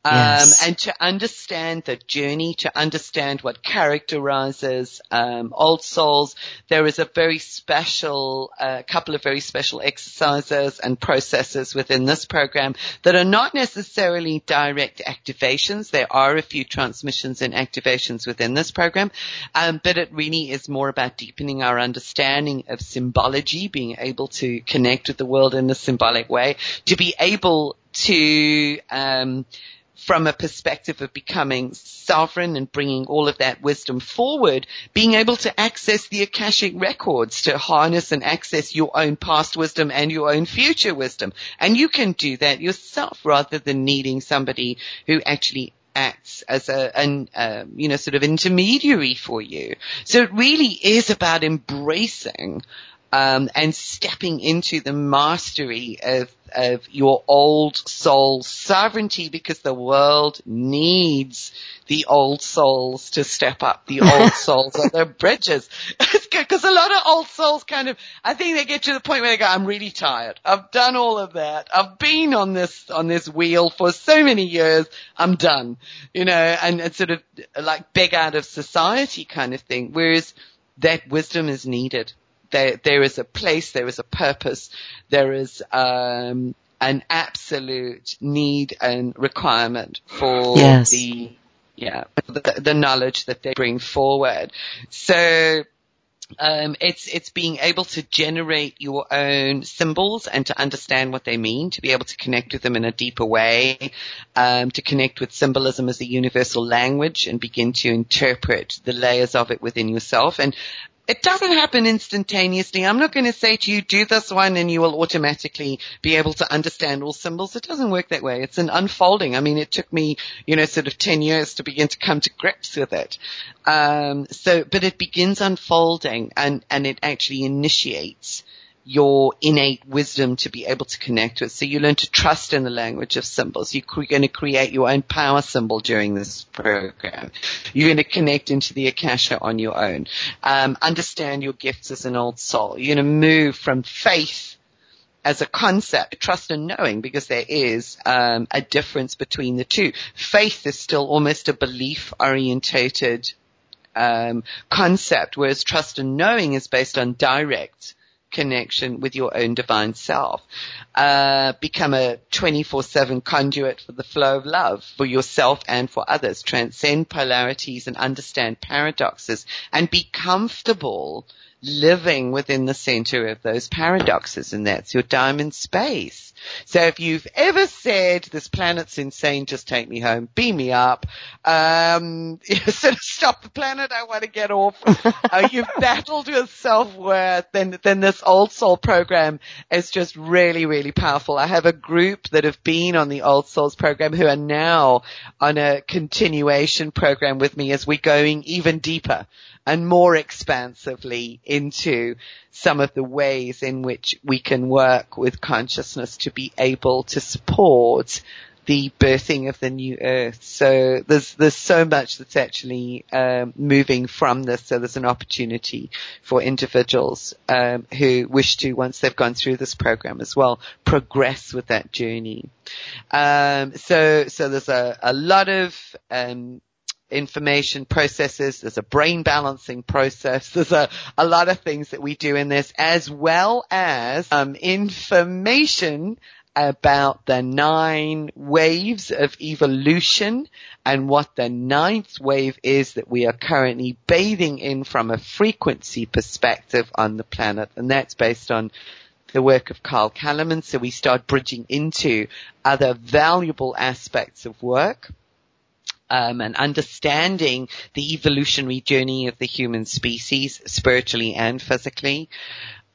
Um, yes. and to understand the journey, to understand what characterizes um, old souls, there is a very special, a uh, couple of very special exercises and processes within this program that are not necessarily direct activations. There are a few transmissions and activations within this program, um, but it really is more about deepening our understanding of symbology, being able to connect with the world in a symbolic way, to be able to um, from a perspective of becoming sovereign and bringing all of that wisdom forward, being able to access the Akashic records to harness and access your own past wisdom and your own future wisdom. And you can do that yourself rather than needing somebody who actually acts as a, an, uh, you know, sort of intermediary for you. So it really is about embracing um, and stepping into the mastery of of your old soul sovereignty because the world needs the old souls to step up. The old souls are the bridges. Because a lot of old souls kind of, I think they get to the point where they go, I'm really tired. I've done all of that. I've been on this, on this wheel for so many years. I'm done. You know, and it's sort of like beg out of society kind of thing. Whereas that wisdom is needed there, there is a place, there is a purpose, there is, um, an absolute need and requirement for yes. the, yeah, the, the, knowledge that they bring forward. So, um, it's it's being able to generate your own symbols and to understand what they mean, to be able to connect with them in a deeper way, um, to connect with symbolism as a universal language and begin to interpret the layers of it within yourself. And it doesn't happen instantaneously. I'm not going to say to you, do this one and you will automatically be able to understand all symbols. It doesn't work that way. It's an unfolding. I mean, it took me, you know, sort of 10 years to begin to come to grips with it. Um, so, but it begins unfolding and, and it actually initiates your innate wisdom to be able to connect with. So you learn to trust in the language of symbols. You're going to create your own power symbol during this program. You're going to connect into the Akasha on your own. Um, understand your gifts as an old soul. You're going to move from faith as a concept, trust and knowing, because there is um, a difference between the two. Faith is still almost a belief orientated um, concept, whereas trust and knowing is based on direct connection with your own divine self. Uh, become a 24-7 conduit for the flow of love for yourself and for others. Transcend polarities and understand paradoxes and be comfortable living within the center of those paradoxes and that's your diamond space. So if you've ever said this planet's insane, just take me home, beam me up, um, sort of stop the planet, I want to get off. uh, you've battled with self-worth, then, then this old soul program is just really, really powerful. I have a group that have been on the old souls program who are now on a continuation program with me as we're going even deeper and more expansively into some of the ways in which we can work with consciousness to be able to support the birthing of the new earth. So there's there's so much that's actually um, moving from this. So there's an opportunity for individuals um, who wish to, once they've gone through this program as well, progress with that journey. Um, so so there's a, a lot of um, information processes. There's a brain balancing process. There's a, a lot of things that we do in this as well as um, information about the nine waves of evolution and what the ninth wave is that we are currently bathing in from a frequency perspective on the planet. And that's based on the work of Carl Calleman. So we start bridging into other valuable aspects of work um, and understanding the evolutionary journey of the human species, spiritually and physically.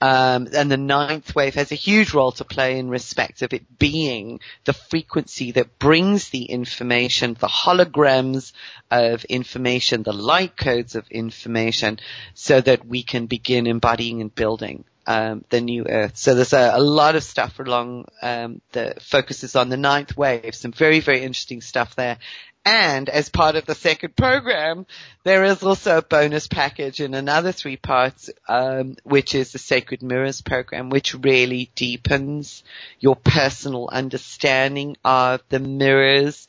Um, and the ninth wave has a huge role to play in respect of it being the frequency that brings the information, the holograms of information, the light codes of information, so that we can begin embodying and building um, the new earth. So there's a, a lot of stuff along um, the focuses on the ninth wave. Some very very interesting stuff there. And as part of the second program, there is also a bonus package in another three parts, um, which is the Sacred Mirrors program, which really deepens your personal understanding of the mirrors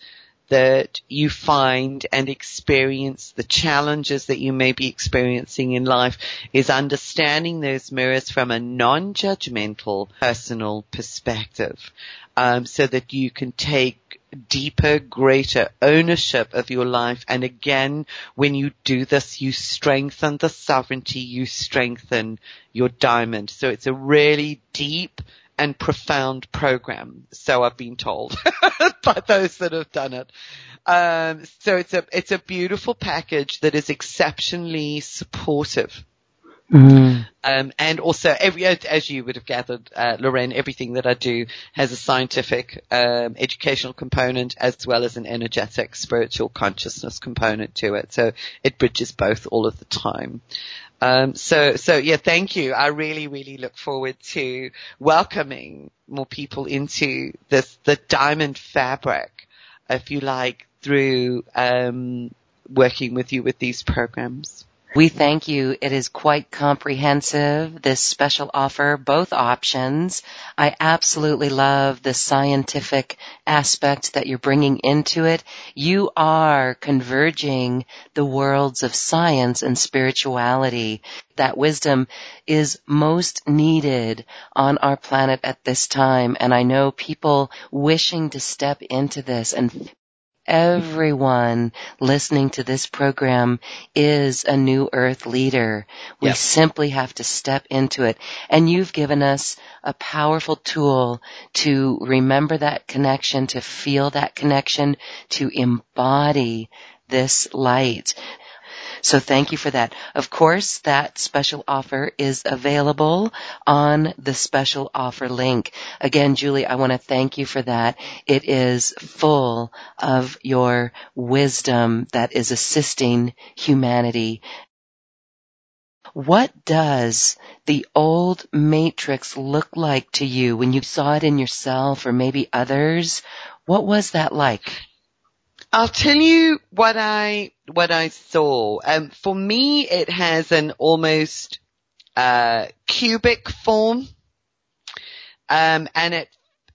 that you find and experience the challenges that you may be experiencing in life is understanding those mirrors from a non-judgmental personal perspective. Um, so that you can take deeper, greater ownership of your life. And again, when you do this, you strengthen the sovereignty, you strengthen your diamond. So it's a really deep and profound program. So I've been told by those that have done it. Um, so it's a, it's a beautiful package that is exceptionally supportive Mm. Um, and also every, as you would have gathered, uh, Lorraine, everything that I do has a scientific, um, educational component as well as an energetic spiritual consciousness component to it. So it bridges both all of the time. Um, so, so yeah, thank you. I really, really look forward to welcoming more people into this, the diamond fabric, if you like, through, um, working with you with these programs. We thank you. It is quite comprehensive, this special offer, both options. I absolutely love the scientific aspect that you're bringing into it. You are converging the worlds of science and spirituality. That wisdom is most needed on our planet at this time. And I know people wishing to step into this and everyone listening to this program is a new earth leader. We yep. simply have to step into it. And you've given us a powerful tool to remember that connection, to feel that connection, to embody this light. So thank you for that. Of course, that special offer is available on the special offer link. Again, Julie, I want to thank you for that. It is full of your wisdom that is assisting humanity what does the old matrix look like to you when you saw it in yourself or maybe others? What was that like? I'll tell you what I what I saw. Um, for me, it has an almost uh, cubic form, um, and it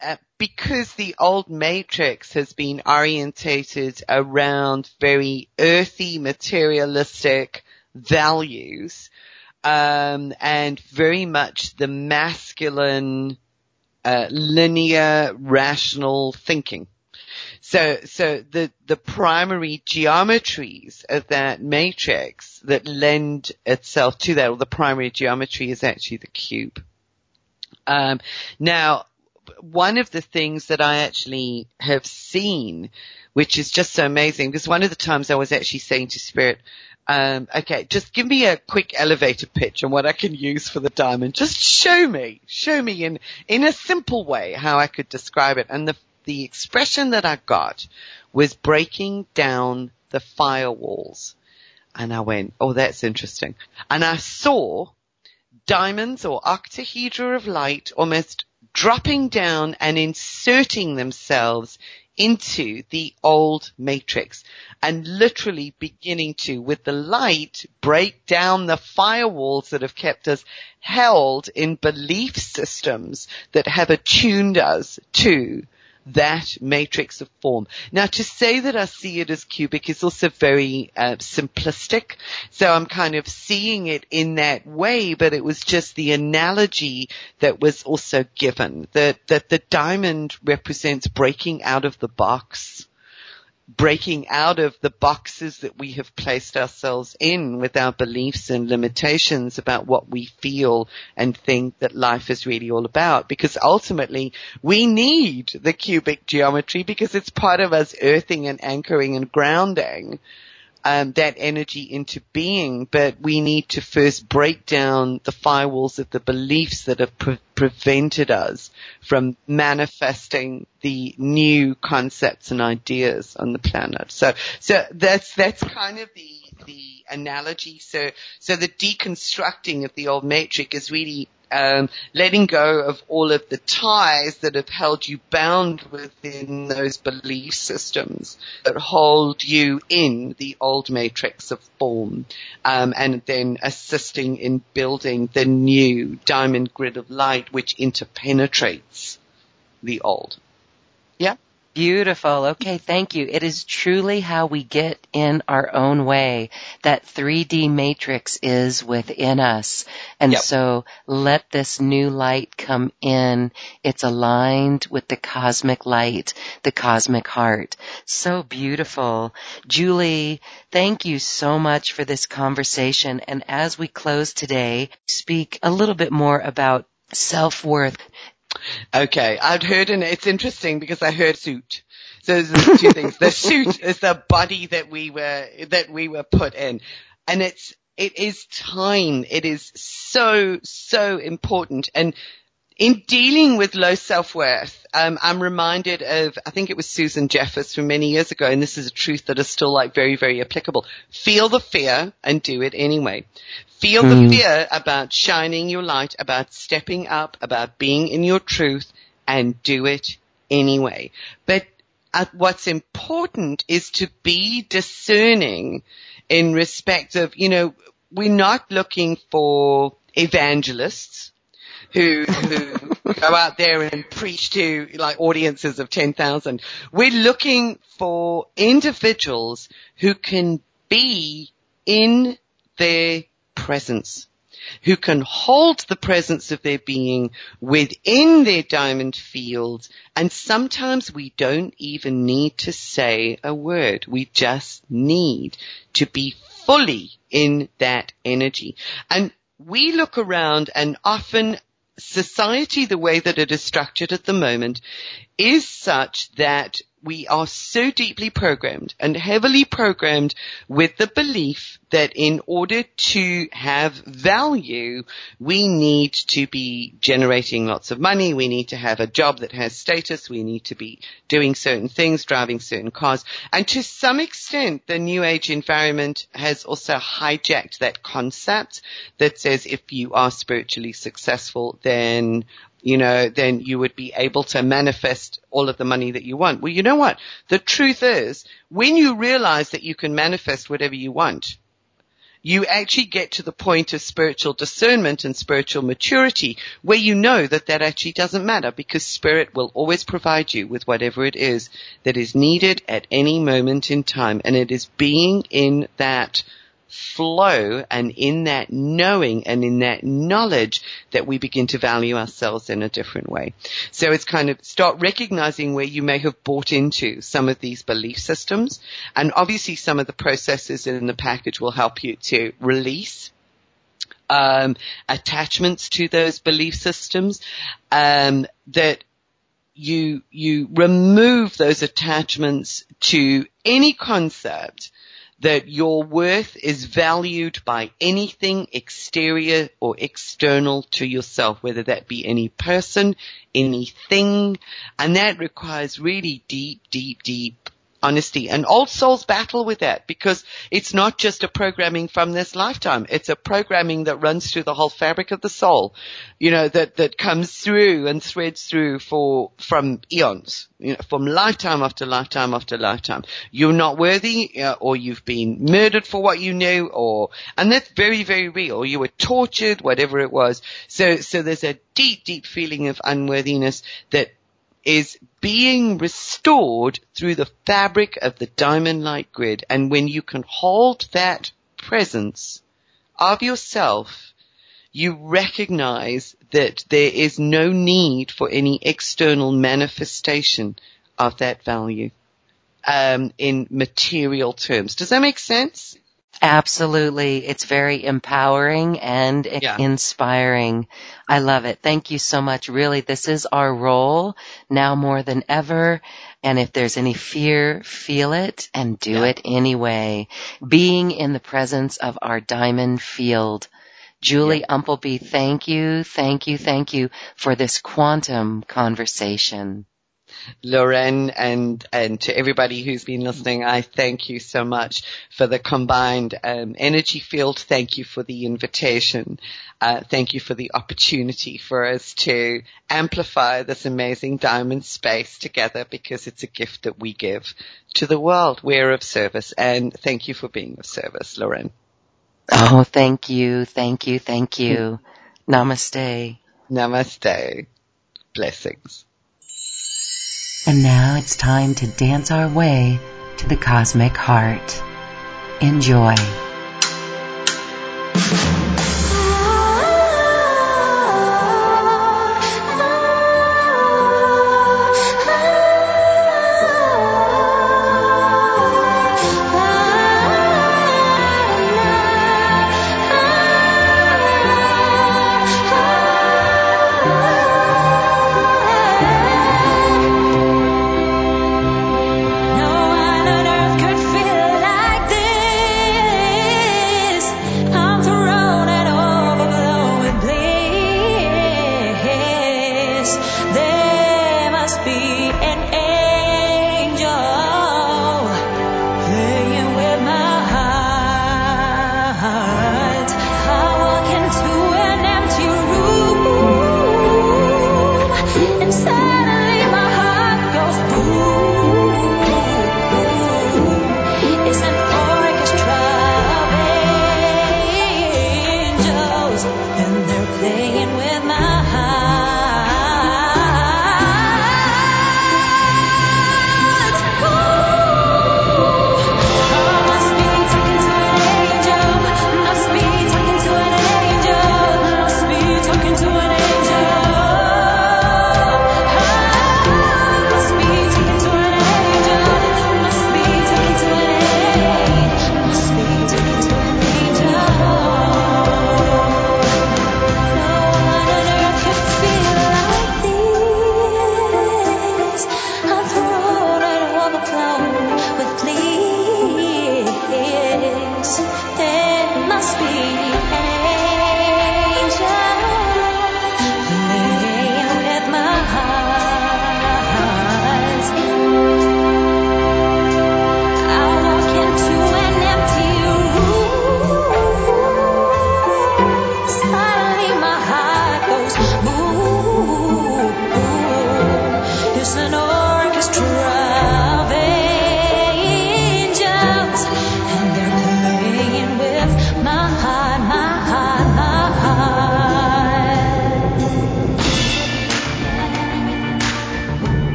uh, because the old matrix has been orientated around very earthy, materialistic values, um, and very much the masculine, uh, linear, rational thinking. So, so the, the primary geometries of that matrix that lend itself to that, or the primary geometry is actually the cube. Um, now, one of the things that I actually have seen, which is just so amazing, because one of the times I was actually saying to Spirit, um, okay, just give me a quick elevator pitch on what I can use for the diamond. Just show me, show me in, in a simple way how I could describe it. And the the expression that I got was breaking down the firewalls. And I went, oh, that's interesting. And I saw diamonds or octahedra of light almost dropping down and inserting themselves into the old matrix and literally beginning to, with the light, break down the firewalls that have kept us held in belief systems that have attuned us to that matrix of form. Now to say that I see it as cubic is also very uh, simplistic. So I'm kind of seeing it in that way, but it was just the analogy that was also given that, that the diamond represents breaking out of the box breaking out of the boxes that we have placed ourselves in with our beliefs and limitations about what we feel and think that life is really all about. Because ultimately we need the cubic geometry because it's part of us earthing and anchoring and grounding um, that energy into being, but we need to first break down the firewalls of the beliefs that have pre- prevented us from manifesting the new concepts and ideas on the planet. So, so that's that's kind of the the analogy. So, so the deconstructing of the old matrix is really um, letting go of all of the ties that have held you bound within those belief systems that hold you in the old matrix of form, um, and then assisting in building the new diamond grid of light which interpenetrates the old. Yeah. Beautiful. Okay, thank you. It is truly how we get in our own way. That 3D matrix is within us. And yep. so let this new light come in. It's aligned with the cosmic light, the cosmic heart. So beautiful. Julie, thank you so much for this conversation. And as we close today, speak a little bit more about self-worth. Okay, I'd heard, and it's interesting because I heard suit. So there's two things. The suit is the body that we were that we were put in, and it's it is time. It is so so important, and in dealing with low self-worth, um, I'm reminded of, I think it was Susan Jeffers from many years ago, and this is a truth that is still like very, very applicable. Feel the fear and do it anyway. Feel the hmm. fear about shining your light, about stepping up, about being in your truth, and do it anyway. But uh, what's important is to be discerning in respect of, you know, we're not looking for evangelists who who go out there and preach to like audiences of 10,000. We're looking for individuals who can be in their presence, who can hold the presence of their being within their diamond field. And sometimes we don't even need to say a word. We just need to be fully in that energy. And we look around and often society, the way that it is structured at the moment, is such that we are so deeply programmed and heavily programmed with the belief that in order to have value, we need to be generating lots of money. We need to have a job that has status. We need to be doing certain things, driving certain cars. And to some extent, the new age environment has also hijacked that concept that says if you are spiritually successful, then you know, then you would be able to manifest all of the money that you want. Well, you know what? The truth is, when you realize that you can manifest whatever you want, you actually get to the point of spiritual discernment and spiritual maturity where you know that that actually doesn't matter because spirit will always provide you with whatever it is that is needed at any moment in time. And it is being in that flow and in that knowing and in that knowledge that we begin to value ourselves in a different way. So it's kind of start recognizing where you may have bought into some of these belief systems and obviously some of the processes in the package will help you to release um, attachments to those belief systems um, that you you remove those attachments to any concept that your worth is valued by anything exterior or external to yourself, whether that be any person, anything, and that requires really deep, deep, deep honesty. And old souls battle with that because it's not just a programming from this lifetime. It's a programming that runs through the whole fabric of the soul, you know, that, that comes through and threads through for, from eons, you know, from lifetime after lifetime after lifetime. You're not worthy uh, or you've been murdered for what you knew or, and that's very, very real. You were tortured, whatever it was. So, so there's a deep, deep feeling of unworthiness that is being restored through the fabric of the diamond light grid. And when you can hold that presence of yourself, you recognize that there is no need for any external manifestation of that value um, in material terms. Does that make sense? Absolutely. It's very empowering and yeah. inspiring. I love it. Thank you so much. Really, this is our role now more than ever. And if there's any fear, feel it and do yeah. it anyway. Being in the presence of our diamond field. Julie yeah. Umpleby, thank you, thank you, thank you for this quantum conversation. Loren and, and to everybody who's been listening, I thank you so much for the combined um, energy field. Thank you for the invitation. Uh, thank you for the opportunity for us to amplify this amazing diamond space together because it's a gift that we give to the world. We're of service and thank you for being of service, Loren. Oh, thank you. Thank you. Thank you. Namaste. Namaste. Blessings. And now it's time to dance our way to the cosmic heart. Enjoy.